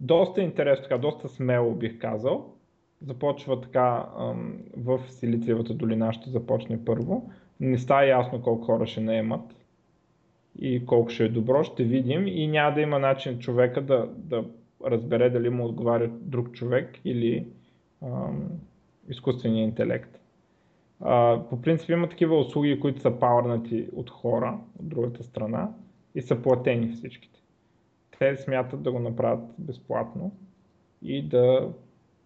доста интересно, така, доста смело бих казал. Започва така в Силициевата долина ще започне първо. Не става ясно колко хора ще наемат и колко ще е добро, ще видим и няма да има начин човека да, да разбере дали му отговаря друг човек или ам, изкуствения интелект. А, по принцип има такива услуги, които са пауърнати от хора от другата страна и са платени всичките те смятат да го направят безплатно и да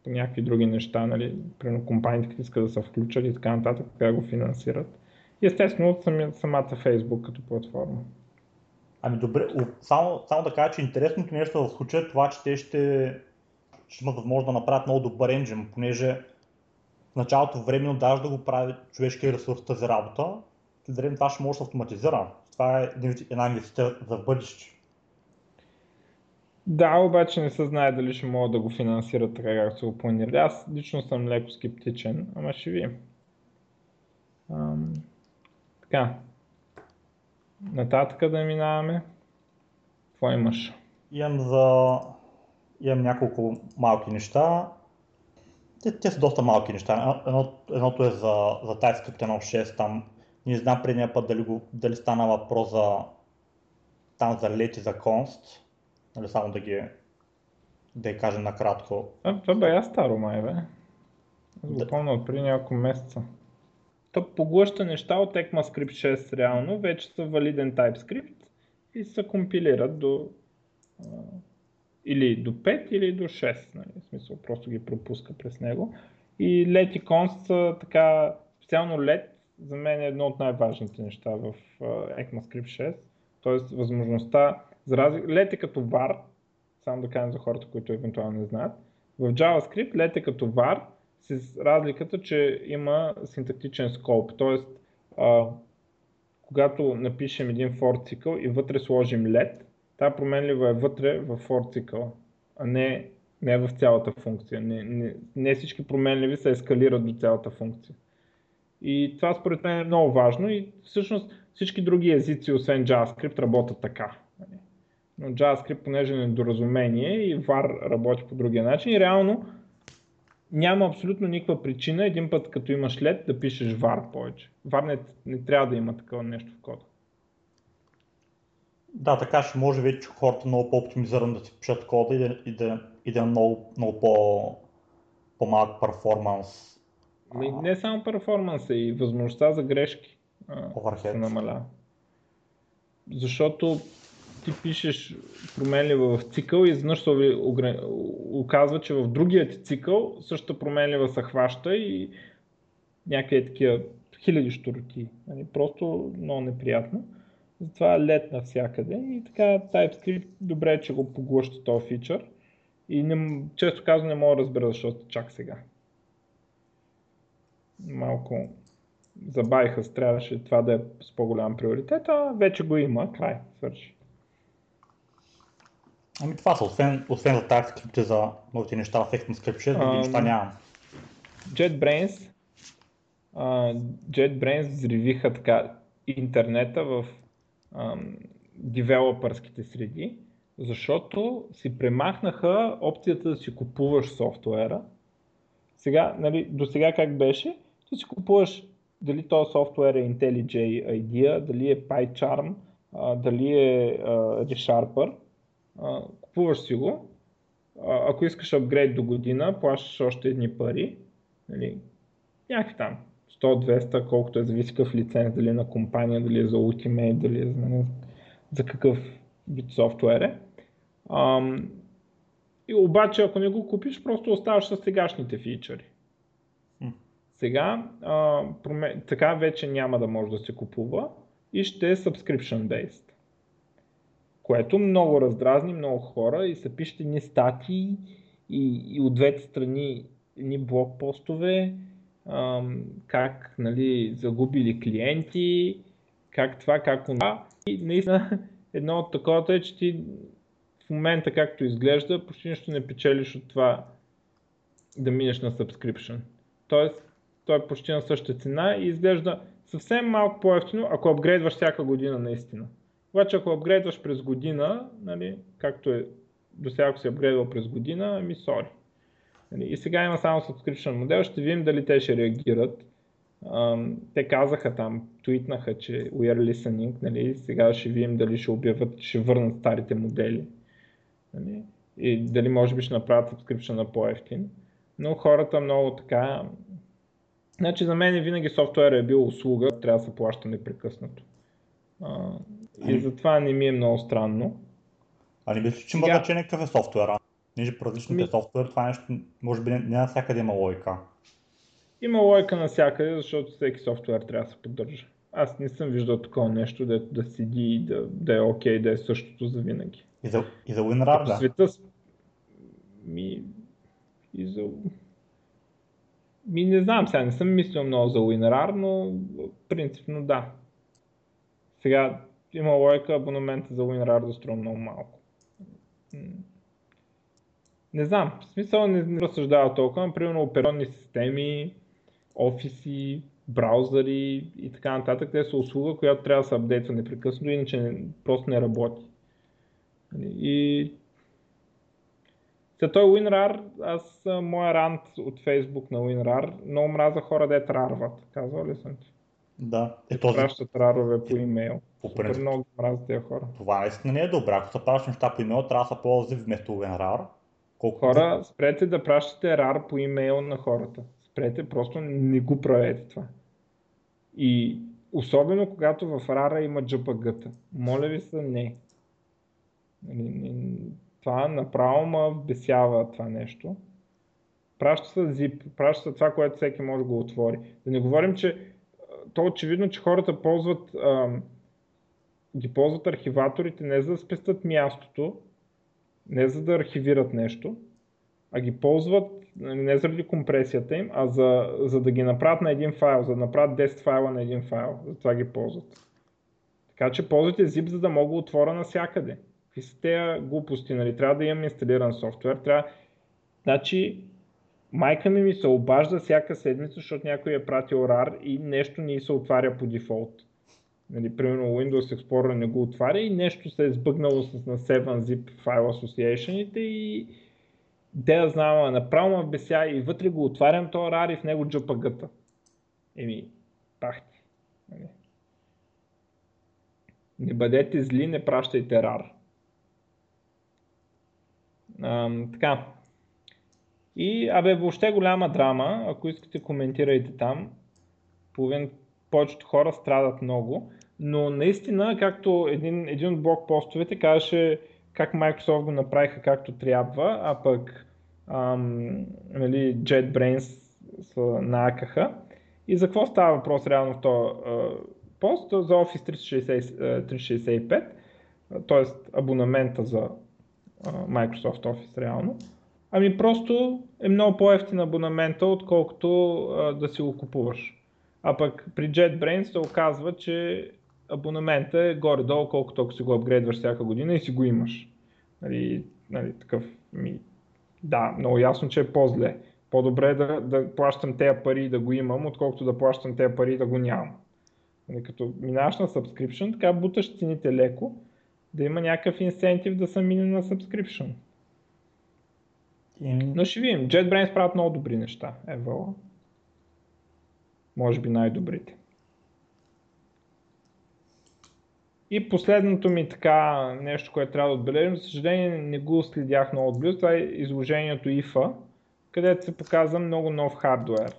по някакви други неща, нали, примерно компаниите, които искат да се включат и така нататък, да го финансират. Естествено от самата Facebook като платформа. Ами добре, само, само да кажа, че интересното нещо в случая е това, че те ще, ще имат възможност да направят много добър енджин, понеже в началото временно даже да го прави човешки ресурс тази работа, след време това ще може да се автоматизира. Това е една инвестиция за бъдеще. Да, обаче не се знае дали ще могат да го финансират така както са го планирали. Аз лично съм леко скептичен, ама ще видим. Ам, така. Нататък да минаваме. Какво имаш? Имам за... Имам няколко малки неща. Те, те са доста малки неща. Едно, едното е за, за TypeScript 1.6, там Не знам предния път дали, го, дали стана въпрос за там за лети за конст, нали само да ги да я кажем накратко. А, това бе старо май бе. Помня от преди няколко месеца. Та поглъща неща от ECMAScript 6 реално, вече са валиден TypeScript и се компилират до или до 5 или до 6, нали? в смисъл просто ги пропуска през него. И let и const са така, специално let за мен е едно от най-важните неща в ECMAScript 6, т.е. възможността, за разлика, let е като var, само да кажем за хората, които евентуално не знаят, в JavaScript let е като var, с разликата, че има синтактичен скоп, т.е. когато напишем един for цикъл и вътре сложим let, тази променлива е вътре в for цикъл, а не, не в цялата функция. Не, не, не всички променливи се ескалират до цялата функция. И това според мен е много важно и всъщност всички други езици, освен JavaScript, работят така. Но JavaScript, понеже е недоразумение и var работи по другия начин и реално няма абсолютно никаква причина един път като имаш LED да пишеш var повече. var не, не трябва да има такова нещо в кода. Да, така ще може вече хората много по-оптимизирано да си пишат кода и да, и да, и да е много, много по, по-малък перформанс. Ами, не само перформанса и възможността за грешки Overhead. се намалява. Защото ти пишеш променлива в цикъл и изведнъж се оказва, че в другия ти цикъл същата променлива се хваща и някакви такива хиляди штурки. Нали? Просто много неприятно. Затова е лед навсякъде и така TypeScript добре е, че го поглъща този фичър. И не, често казвам не мога да разбера защо чак сега. Малко забавиха, трябваше това да е с по-голям приоритет, а вече го има, край, свърши. Ами това са, освен, освен за TypeScript за новите неща в ECMAScript 6, други неща нямам. JetBrains, uh, JetBrains взривиха така интернета в um, девелопърските среди, защото си премахнаха опцията да си купуваш софтуера. Сега, нали, до сега как беше? Ти си купуваш дали този софтуер е IntelliJ IDEA, дали е PyCharm, дали е ReSharper а, купуваш си го, а, ако искаш апгрейд до година, плащаш още едни пари, нали, някакви там, 100-200, колкото е зависи какъв лиценз, дали е на компания, дали е за Ultimate, дали е за, нали, за какъв вид софтуер е. Ам, и обаче, ако не го купиш, просто оставаш с сегашните фичъри. Сега, а, проме... така вече няма да може да се купува и ще е subscription based което много раздразни много хора и са пишете ни статии и, и от двете страни ни блокпостове, ам, как нали, загубили клиенти, как това, как това. И наистина едно от таковата е, че ти в момента както изглежда, почти нищо не печелиш от това да минеш на subscription. Тоест, той е почти на същата цена и изглежда съвсем малко по-ефтино, ако апгрейдваш всяка година наистина. Обаче ако апгрейдваш през година, нали, както е до сега ако си апгрейдвал през година, ами сори. Нали, и сега има само subscription модел, ще видим дали те ще реагират. Um, те казаха там, твитнаха, че we are listening, нали, сега ще видим дали ще обявят, ще върнат старите модели. Нали, и дали може би ще направят subscription на по-ефтин. Но хората много така... Значи за мен винаги софтуер е бил услуга, трябва да се плаща непрекъснато. Uh, и затова не ми е много странно. А не мисля, че има значение какъв е софтуера. Неже по различните ми... софтуер, това нещо може би не, не навсякъде има логика. Има логика навсякъде, защото всеки софтуер трябва да се поддържа. Аз не съм виждал такова нещо, да, да седи и да, да е окей, okay, да е същото за винаги. И за, и за WinRAR, да? Света ми... И за... Ми не знам сега, не съм мислил много за WinRAR, но принципно да. Сега има лойка абонамента за WinRAR да струва много малко. Не знам, в смисъл не, не разсъждава толкова, но примерно операционни системи, офиси, браузъри и така нататък, те са услуга, която трябва да се апдейтва непрекъснато, иначе не, просто не работи. И за той WinRAR, аз моя рант от Facebook на WinRAR, много мраза хора да рарват. Казвал ли съм ти? Да. Е, този... пращат рарове по имейл. По Супер принцип, много мразят тези хора. Това наистина не е добре. Ако се пращаш неща по имейл, трябва да се ползи вместо WinRAR. Колко... Хора, спрете да пращате RAR по имейл на хората. Спрете, просто не го правете това. И особено когато в RAR има JPG-та. Моля ви се, не. Нали, това направо ма бесява това нещо. Праща се zip, праща се това, което всеки може да го отвори. Да не говорим, че то очевидно, че хората ползват, ам, ги ползват архиваторите не за да спестят мястото, не за да архивират нещо, а ги ползват нали, не заради компресията им, а за, за да ги направят на един файл, за да направят 10 файла на един файл. За това ги ползват. Така че ползвайте zip, за да мога отворя навсякъде. Какви са тези глупости? Нали? Трябва да имам инсталиран софтуер. Трябва... Значи, майка ми ми се обажда всяка седмица, защото някой е пратил RAR и нещо ни се отваря по дефолт. Нали, примерно Windows Explorer не го отваря и нещо се е сбъгнало с на 7-zip File Association и де да знам, направо ме беся и вътре го отварям този RAR и в него JPG-та. Еми, пахти. Нали. Не бъдете зли, не пращайте RAR. А, така. И, абе, въобще голяма драма. Ако искате, коментирайте там. Половин, повечето хора страдат много. Но наистина, както един, един от блог постовете казваше как Microsoft го направиха както трябва, а пък ам, нали, JetBrains са наакаха. И за какво става въпрос реално в този пост? За Office 360, 365, т.е. абонамента за Microsoft Office реално. Ами просто е много по-ефтин абонамента, отколкото а, да си го купуваш. А пък при JetBrains се оказва, че абонамента е горе-долу, колкото ако си го апгрейдваш всяка година и си го имаш. Нали, нали, такъв, ми, да, много ясно, че е по-зле. По-добре е да, да плащам тези пари и да го имам, отколкото да плащам тези пари и да го нямам. Нали, като минаваш на subscription, така буташ цените леко, да има някакъв инсентив да се мине на subscription. Но ще видим. JetBrains правят много добри неща. Евала. Може би най-добрите. И последното ми така нещо, което трябва да отбележим, за съжаление не го следях много отблизо, това е изложението IFA, където се показва много нов хардвер.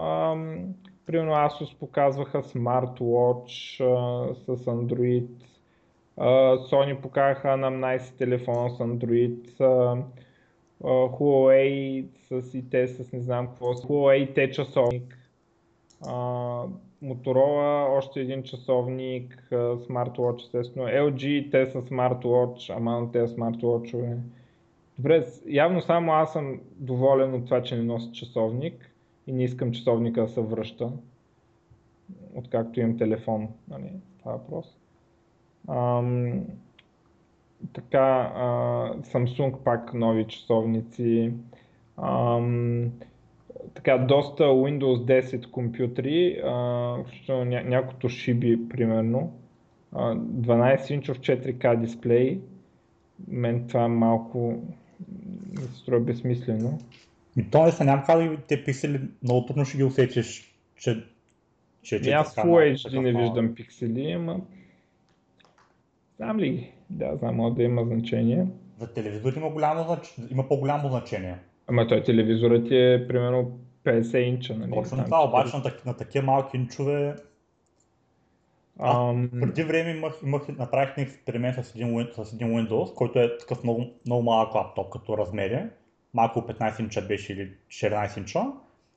Ам, примерно Asus показваха Smartwatch а, с Android, а, Sony показаха на 19 телефон с Android, а, Huawei с и те с не знам какво, Huawei те часовник, Motorola още един часовник, Smartwatch естествено, LG те са Smartwatch, ама на тези Smartwatch Добре, явно само аз съм доволен от това, че не нося часовник и не искам часовника да се връща, откакто имам телефон, нали, това е въпрос. Ам, така, а, Samsung пак нови часовници. Ам, така, доста Windows 10 компютри, ня, някото Shibi, примерно. А, 12 инчов 4K дисплей. Мен това е малко ми се струва безсмислено. И то не са няма как да те пиксели, много трудно ще ги усетиш, че, че, че Аз Full HD не виждам пиксели, ама Знам ли? Да, знам, може да има значение. За телевизор има, голямо, има по-голямо значение. Ама той телевизорът е примерно 50 инча. Нали? Точно това, обаче на, на такива малки инчове um... преди време имах, имах, направих експеримент с един, с един Windows, който е такъв много, много малък лаптоп като размери. Малко 15 инча беше или 14 инча.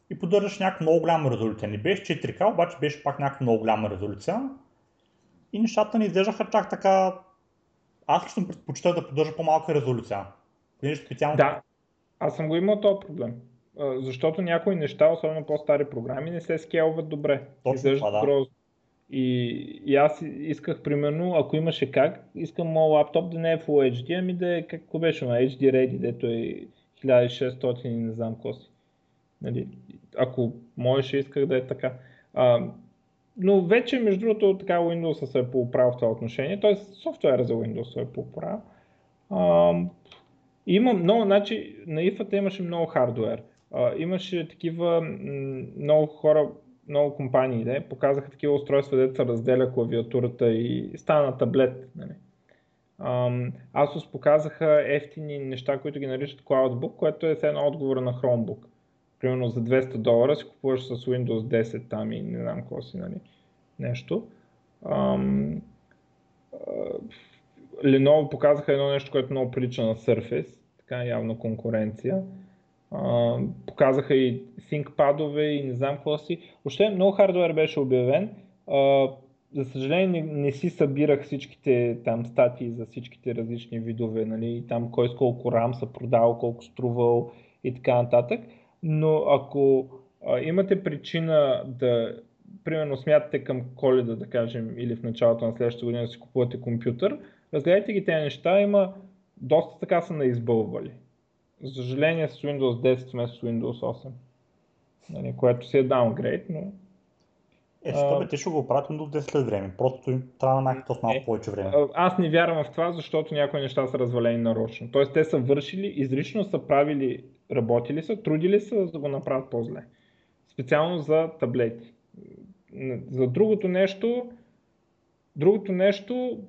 И поддържаш някаква много голяма резолюция. Не беше 4К, обаче беше пак някаква много голяма резолюция и нещата не изглеждаха чак така. Аз лично предпочитах да поддържа по-малка резолюция. специално... Да, аз съм го имал този проблем. Защото някои неща, особено по-стари програми, не се скелват добре. Точно това, да. И, и аз исках, примерно, ако имаше как, искам моят лаптоп да не е Full HD, ами да е, какво беше, на HD Ready, дето е 1600 и не знам какво си. Нали, ако можеше, исках да е така. А, но вече, между другото, така Windows се е поправил в това отношение, т.е. софтуера за Windows се е поправил. има много, значи на IFA имаше много хардвер. А, имаше такива много хора, много компании да, показаха такива устройства, се разделя клавиатурата и стана на таблет. Нали. Asus показаха ефтини неща, които ги наричат Cloudbook, което е едно отговор на Chromebook. Примерно за 200 долара си купуваш с Windows 10 там и не знам какво си, нали, нещо. Ам, Lenovo показаха едно нещо, което много прилича на Surface, така явно конкуренция. Uh, показаха и ThinkPad-ове и не знам какво си. Още много хардвер беше обявен. Uh, за съжаление не, не си събирах всичките там статии за всичките различни видове, нали, там кой с колко рам са продал, колко струвал и така нататък. Но ако а, имате причина да, примерно смятате към коледа, да кажем, или в началото на следващата година да си купувате компютър, разгледайте ги тези неща, има доста така са наизбълвали. За съжаление с Windows 10 вместо Windows 8. Нали, което си е downgrade, но е, що бе, те ще го правят до 10 след време. Просто трябва на някакъв малко е, повече време. Аз не вярвам в това, защото някои неща са развалени нарочно. Тоест те са вършили, изрично са правили, работили са, трудили са, за да го направят по-зле. Специално за таблети. За другото нещо, другото нещо,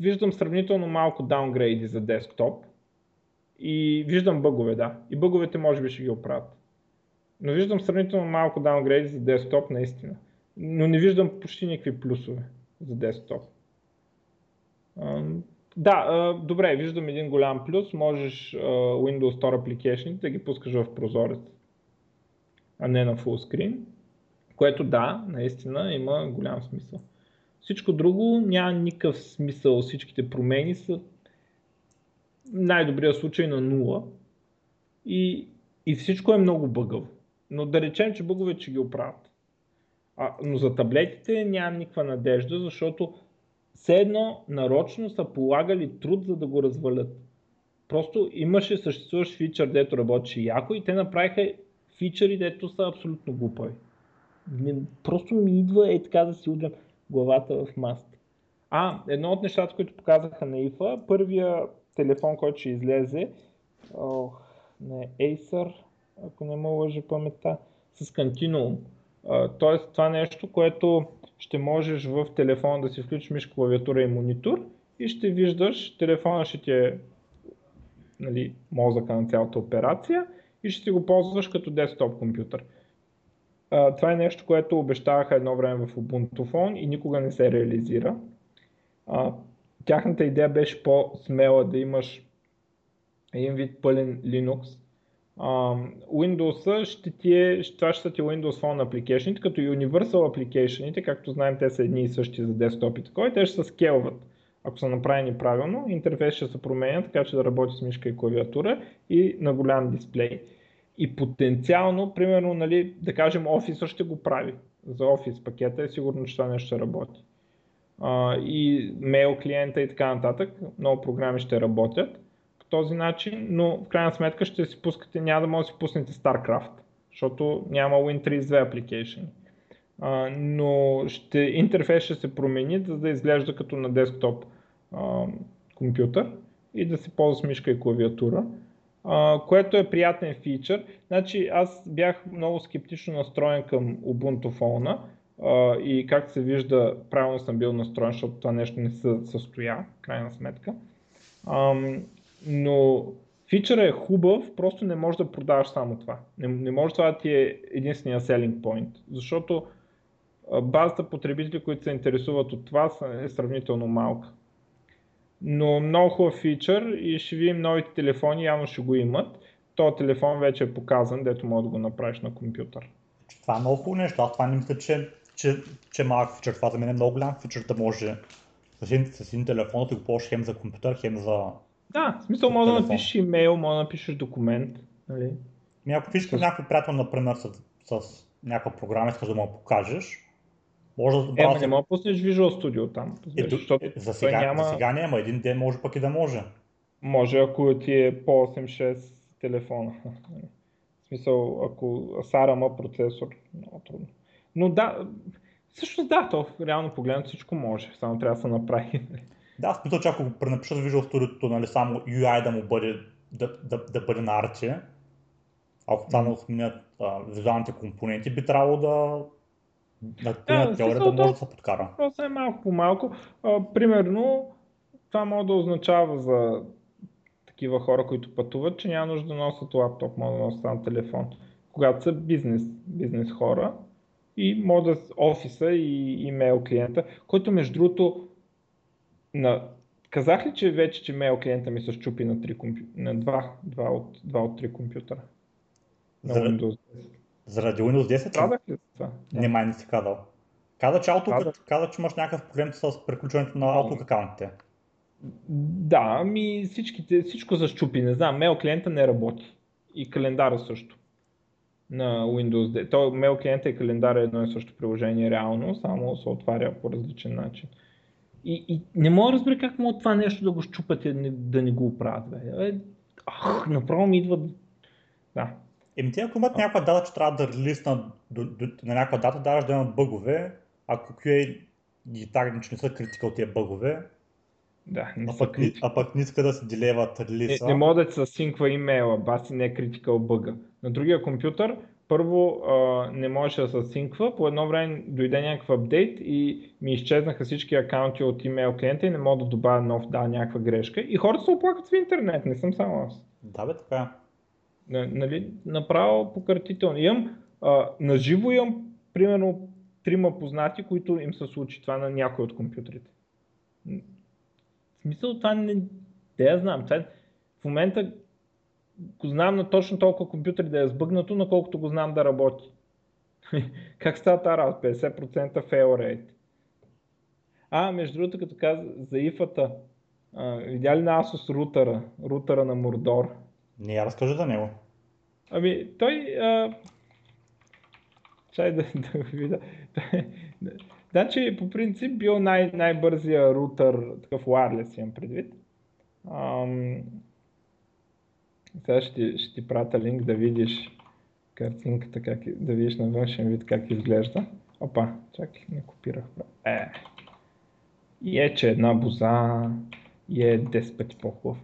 виждам сравнително малко даунгрейди за десктоп и виждам бъгове, да. И бъговете може би ще ги оправят. Но виждам сравнително малко даунгрейди за десктоп наистина. Но не виждам почти никакви плюсове за десктоп. Да, добре, виждам един голям плюс. Можеш Windows Store application да ги пускаш в прозорец, а не на full screen. Което да, наистина има голям смисъл. Всичко друго няма никакъв смисъл. Всичките промени са най-добрия случай на нула. И, и всичко е много бъгаво. Но да речем, че бъгове, че ги оправят. А, но за таблетите нямам никаква надежда, защото все едно нарочно са полагали труд, за да го развалят. Просто имаше съществуващ фичър, дето работеше яко и те направиха фичъри, дето са абсолютно глупави. Просто ми идва е така да си удрям главата в маст. А, едно от нещата, които показаха на ИФА, първия телефон, който ще излезе, ох, не, Acer, ако не ме лъжи паметта, с Continuum. Тоест това нещо, което ще можеш в телефона да си включиш клавиатура и монитор и ще виждаш, телефона ще ти е нали, мозъка на цялата операция и ще си го ползваш като десктоп компютър. това е нещо, което обещаваха едно време в Ubuntu Phone и никога не се реализира. тяхната идея беше по-смела да имаш един вид пълен Linux, Windows ще ти е, това ще са ти Windows Phone application, като и Universal application, както знаем те са едни и същи за десктоп и такова, те ще се скелват. Ако са направени правилно, интерфейс ще се променя, така че да работи с мишка и клавиатура и на голям дисплей. И потенциално, примерно, нали, да кажем, Office ще го прави. За Office пакета е сигурно, че това нещо ще работи. Uh, и mail клиента и така нататък, много програми ще работят този начин, но в крайна сметка ще си пускате, няма да може да си пуснете StarCraft, защото няма Win32 application. А, но ще, интерфейс ще се промени, за да изглежда като на десктоп а, компютър и да се ползва с мишка и клавиатура, а, което е приятен фичър. Значи аз бях много скептично настроен към Ubuntu Phone и както се вижда, правилно съм бил настроен, защото това нещо не се състоя, крайна сметка но фичъра е хубав, просто не можеш да продаваш само това. Не, не може това да ти е единствения selling point, защото базата потребители, които се интересуват от това, е сравнително малка. Но много хубав фичър и ще видим новите телефони, явно ще го имат. Този телефон вече е показан, дето може да го направиш на компютър. Това е много хубаво нещо. Аз това не мисля, че, че, че е малък фичър. Това за мен е много голям фичър да може с един, с един телефон да го ползваш хем за компютър, хем за, да, в смисъл може да напишеш имейл, може да напишеш документ. Нали? Ами ако искаш с... някой приятел, например, с, с някаква програма, искаш да му покажеш, може да е, не мога да пуснеш Visual Studio там. Ето, защото за, сега, няма... за сега няма, един ден може пък и да може. Може, ако ти е по 8.6 телефона. В смисъл, ако SARAM процесор, много трудно. Но да, също да, то реално погледнато всичко може, само трябва да се направи. Да, смисъл, че ако го пренапиша Visual Studio, нали, само UI да му бъде, да, да, да бъде на арче, Ако само сменят а, визуалните компоненти, би трябвало да на Да, да, теорията може да се подкара. Просто е малко по малко. А, примерно, това може да означава за такива хора, които пътуват, че няма нужда да носят лаптоп, може да носят само телефон. Когато са бизнес, бизнес хора и може да с офиса и имейл клиента, който между другото на... Казах ли, че вече, че мейл клиента ми се щупи на, три компю... на два, два, от, два от три компютъра? На Заради- Windows 10. Заради Windows 10 ли? Страдах ли това? Не, май не си казал. Каза, че, Outlook, Каза. каза, че имаш някакъв проблем с приключването на Outlook акаунтите. Да, ами всичките, всичко се щупи, не знам, мейл клиента не работи. И календара също. На Windows 10. То мейл клиента и календара е едно и също приложение реално, само се отваря по различен начин. И, и не мога да разбера как мога това нещо да го щупат и да не, да не го оправят. Бе. Е, ах, направо ми идва... Да. Еми те ако имат някаква дата, че трябва да релиснат до, на някаква дата, даваш да имат бъгове, ако QA ги тагне, че не са критикал тия бъгове, Да, не а пък, а пък не иска да се делеват Не, релиса. не мога да се синква имейла, баси не е critical бъга. На другия компютър първо а, не можеше да се синква, по едно време дойде някакъв апдейт и ми изчезнаха всички акаунти от имейл клиента и не мога да добавя нов, да, някаква грешка. И хората се оплакват в интернет, не съм само аз. Да бе, така. е. Н- Нали, направо пократително. Имам, а, наживо имам примерно трима познати, които им се случи това на някой от компютрите. В смисъл това не... Те я знам. Това, е- в момента го знам на точно толкова компютри да е сбъгнато, наколкото го знам да работи. как става тази работа? 50% fail rate. А, между другото, като каза за ифата, а, видя ли на Asus рутера, рутера на Mordor? Не я разкажи за него. Ами, той... А... Чай да, да го видя. Значи, по принцип, бил най- най-бързия рутер, такъв wireless имам предвид. Ам... Сега ще, ще ти пратя линк да видиш картинката, как, да видиш на външен вид как изглежда. Опа, чакай, не копирах. Е. И е, че една боза, и е 10 пъти по-хубав.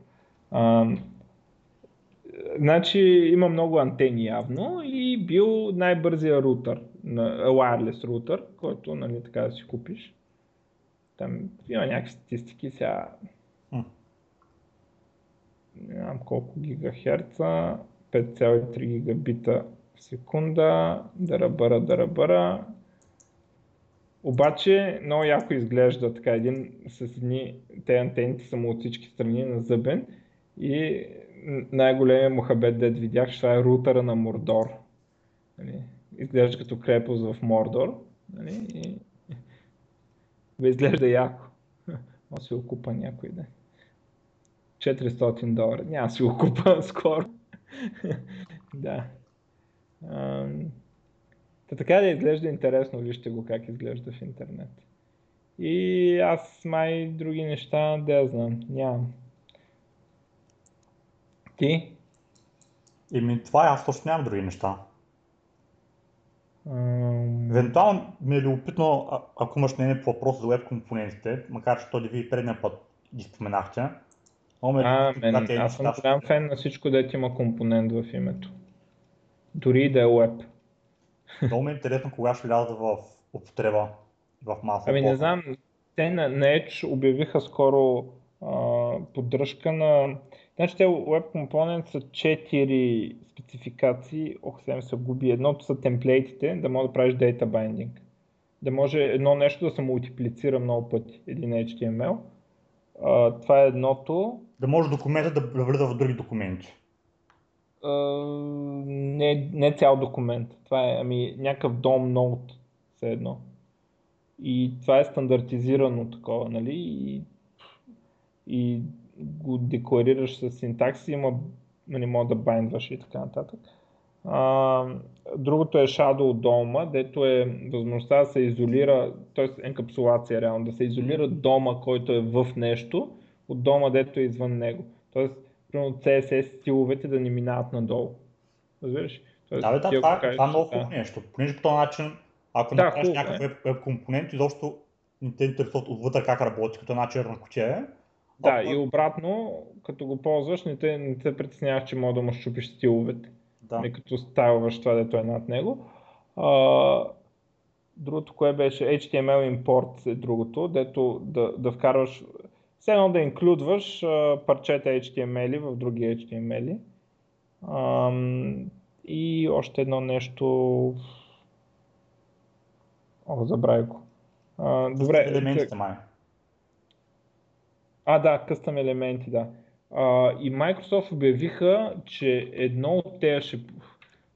Значи има много антени явно и бил най-бързия рутер, на- wireless рутер, който нали, така да си купиш. Там има някакви статистики сега. Не знам колко гигахерца, 5,3 гигабита в секунда, дарабара, дарабара. Обаче много яко изглежда така един с едни, те антените са му от всички страни на зъбен и най-големия мухабет, дед видях, това е рутера на Мордор. Нали? Изглежда като крепост в Мордор. Нали? И... Изглежда яко. Може си го купа някой ден. 400 долара. Няма си го купа скоро. да. Ам, Та така да изглежда интересно, вижте го как изглежда в интернет. И аз май други неща, да знам, нямам. Ти? Еми това е, аз точно нямам други неща. Ам, Евентуално ми е любопитно, а- ако имаш мнение по въпроса за веб компонентите, макар че то ви и предния път ги споменахте. Е А, мен, аз съм неща. голям фен на всичко, дето има компонент в името. Дори и да е веб. Много ми е интересно кога ще вляза в употреба в маса. Ами не знам, те на, на Edge обявиха скоро а, поддръжка на... Значи те Web Component са 4 спецификации, ох, сега се губи. Едното са темплейтите, да може да правиш data binding. Да може едно нещо да се мултиплицира много пъти, един HTML. А, това е едното. Да може документът да, влиза в други документи. А, не, не цял документ. Това е ами, някакъв DOM node, все едно. И това е стандартизирано такова, нали? И, и го декларираш с синтакс, има, не мога да байндваш и така нататък. А, другото е Shadow дома, дето е възможността да се изолира, т.е. енкапсулация реално, да се изолира дома, който е в нещо, от дома, дето е извън него. Тоест, примерно CSS стиловете да не минават надолу. Разбираш? Тоест, Да, бе, да, това, кажеш, това е много да. хубаво нещо. Понеже по този начин, ако Да, направиш хубаво някакъв веб, веб компонент, изобщо не те интересуват отвътре как работи, като една черна кутия е. Да, А, и обратно, като го ползваш, не те, не те притесняваш, че може да му щупиш стиловете. Да. Нали, като стайлваш това, дето е над него. А, другото, кое беше HTML import е другото, дето да, да вкарваш, все едно да инклюдваш а, парчета HTML в други HTML. А, и още едно нещо, О, забравя го. А, добре. Елементите май. А, да, къстъм елементи, да. А, и Microsoft обявиха, че едно от тези ще...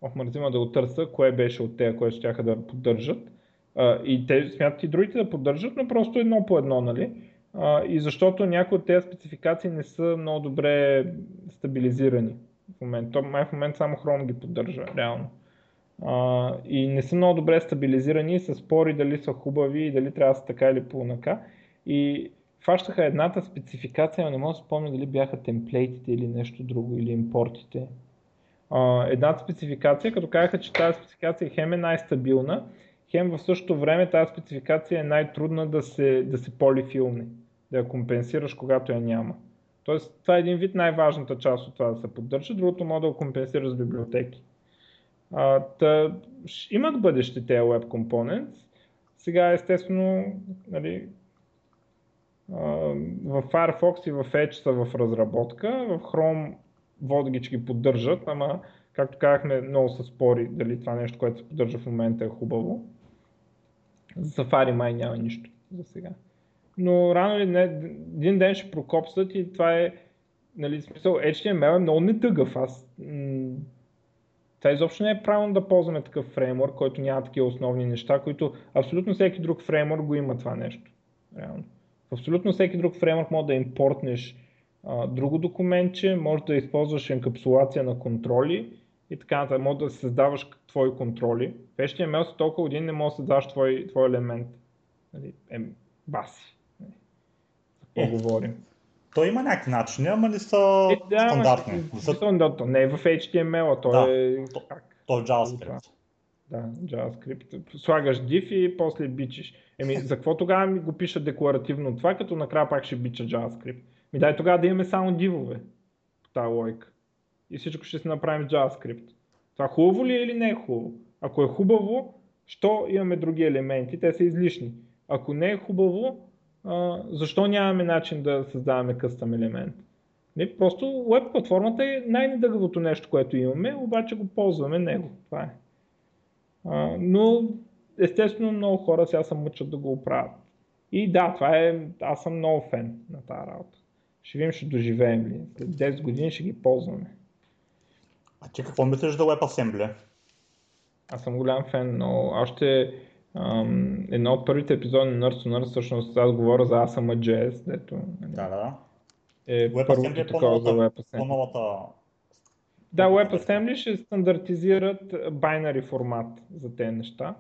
Ох, мързима да го търся, кое беше от тези, което ще да поддържат. А, и те смятат и другите да поддържат, но просто едно по едно, нали? А, и защото някои от тези спецификации не са много добре стабилизирани в момента. Май в момента само Chrome ги поддържа, реално. А, и не са много добре стабилизирани, се спори дали са хубави и дали трябва да са така или по-нака. И фащаха едната спецификация, но не мога да спомня дали бяха темплейтите или нещо друго, или импортите. Едната спецификация, като казаха, че тази спецификация хем е най-стабилна, хем в същото време тази спецификация е най-трудна да се, да се полифилне, да я компенсираш, когато я няма. Тоест, това е един вид най-важната част от това да се поддържа, другото може да го компенсираш с библиотеки. А, та, имат бъдеще тези Web Components. Сега, естествено, нали, в Firefox и в Edge са в разработка, в Chrome водгич ги поддържат, ама както казахме, много се спори дали това нещо, което се поддържа в момента е хубаво. За Safari май няма нищо за сега. Но рано или не, един ден ще прокопсат и това е, нали, смисъл, HTML е много нетъгъв. Аз това изобщо не е правилно да ползваме такъв фреймворк, който няма такива основни неща, които абсолютно всеки друг фреймворк го има това нещо. Реално. Абсолютно всеки друг фреймворк може да импортнеш а, друго документче, може да използваш енкапсулация на контроли и така нататък. Може да създаваш твои контроли. В HTML с толкова години не може да създаваш твой, твой елемент. Нали, е, баси. Какво е. говорим? То има някакви начини, ама не са е, да, стандартни. Не, са... да, не е в HTML, а то да, е... То, то е JavaScript. Да, JavaScript. Слагаш div и после бичиш. Еми, за какво тогава ми го пиша декларативно това, като накрая пак ще бича JavaScript? Ми дай тогава да имаме само дивове по тази лойка. И всичко ще се направим с JavaScript. Това хубаво ли е или не е хубаво? Ако е хубаво, що имаме други елементи? Те са излишни. Ако не е хубаво, защо нямаме начин да създаваме къстъм елемент? Не, просто веб платформата е най-недъгавото нещо, което имаме, обаче го ползваме него. Това е. А, но естествено много хора сега се мъчат да го оправят. И да, това е, аз съм много фен на тази работа. Ще видим, ще доживеем ли. След 10 години ще ги ползваме. А ти какво мислиш за WebAssembly? Аз съм голям фен, но още ам, едно от първите епизоди на Nurse to Nurse, всъщност аз говоря за ASM.js, дето нали, да, да. е WebAssembly е WebAssembly. По-новата да, WebAssembly ще стандартизират binary формат за тези неща,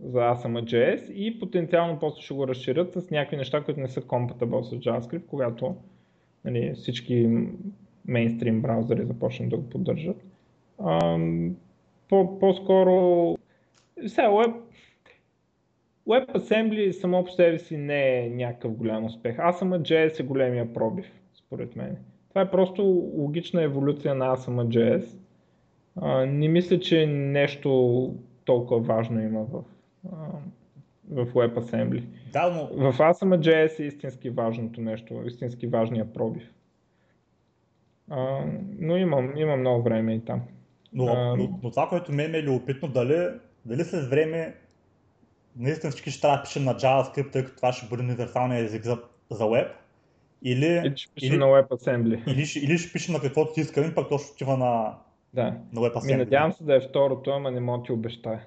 за ASM.js и потенциално после ще го разширят с някакви неща, които не са compatible с JavaScript, когато нали, всички мейнстрим браузъри започнат да го поддържат. По, по-скоро сега Web, WebAssembly само по себе си не е някакъв голям успех. ASM.js е големия пробив, според мен. Това е просто логична еволюция на ASM.js. А, не мисля, че нещо толкова важно има в, в WebAssembly. Да, но... В ASM.js е истински важното нещо, истински важния пробив. А, но имам, имам много време и там. Но, а, но, но това, което ме е любопитно, дали, дали след време наистина всички ще трябва да пишем на JavaScript, тъй като това ще бъде универсалният език за, за web, или, ще пишем или, на WebAssembly. Или, или ще пишем на каквото си искаме, пък то ще отива на, да. на WebAssembly. Ми, надявам се да е второто, ама не мога ти обещая.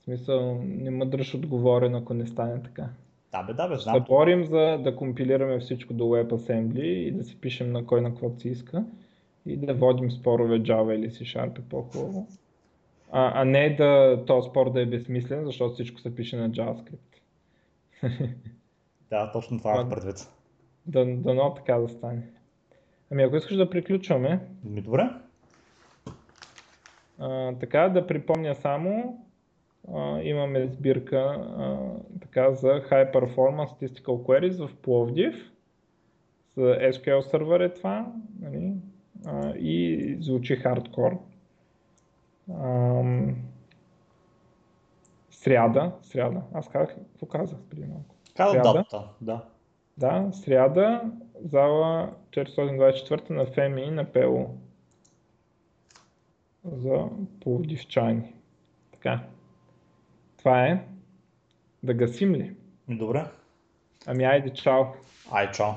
В смисъл, не мъдръш отговорен, ако не стане така. Да, бе, да, бе, знам. Да борим за да компилираме всичко до WebAssembly и да си пишем на кой на каквото си иска и да водим спорове Java или C Sharp е по-хубаво. А, а не да този спор да е безсмислен, защото всичко се пише на JavaScript. да, точно това е предвид. Да, дано така да стане. Ами ако искаш да приключваме. Ми добре. А, така, да припомня само, а, имаме сбирка а, така, за High Performance Statistical Queries в Пловдив. За SQL сервер е това. Нали? А, и звучи хардкор. Сряда, сряда. Аз казах, какво казах преди малко? Каза Сряда. датата, да. Да, сряда, зала 424 на Феми на Пело. За пловдивчани. Така. Това е. Да гасим ли? Добре. Ами айде, чао. Ай, чао.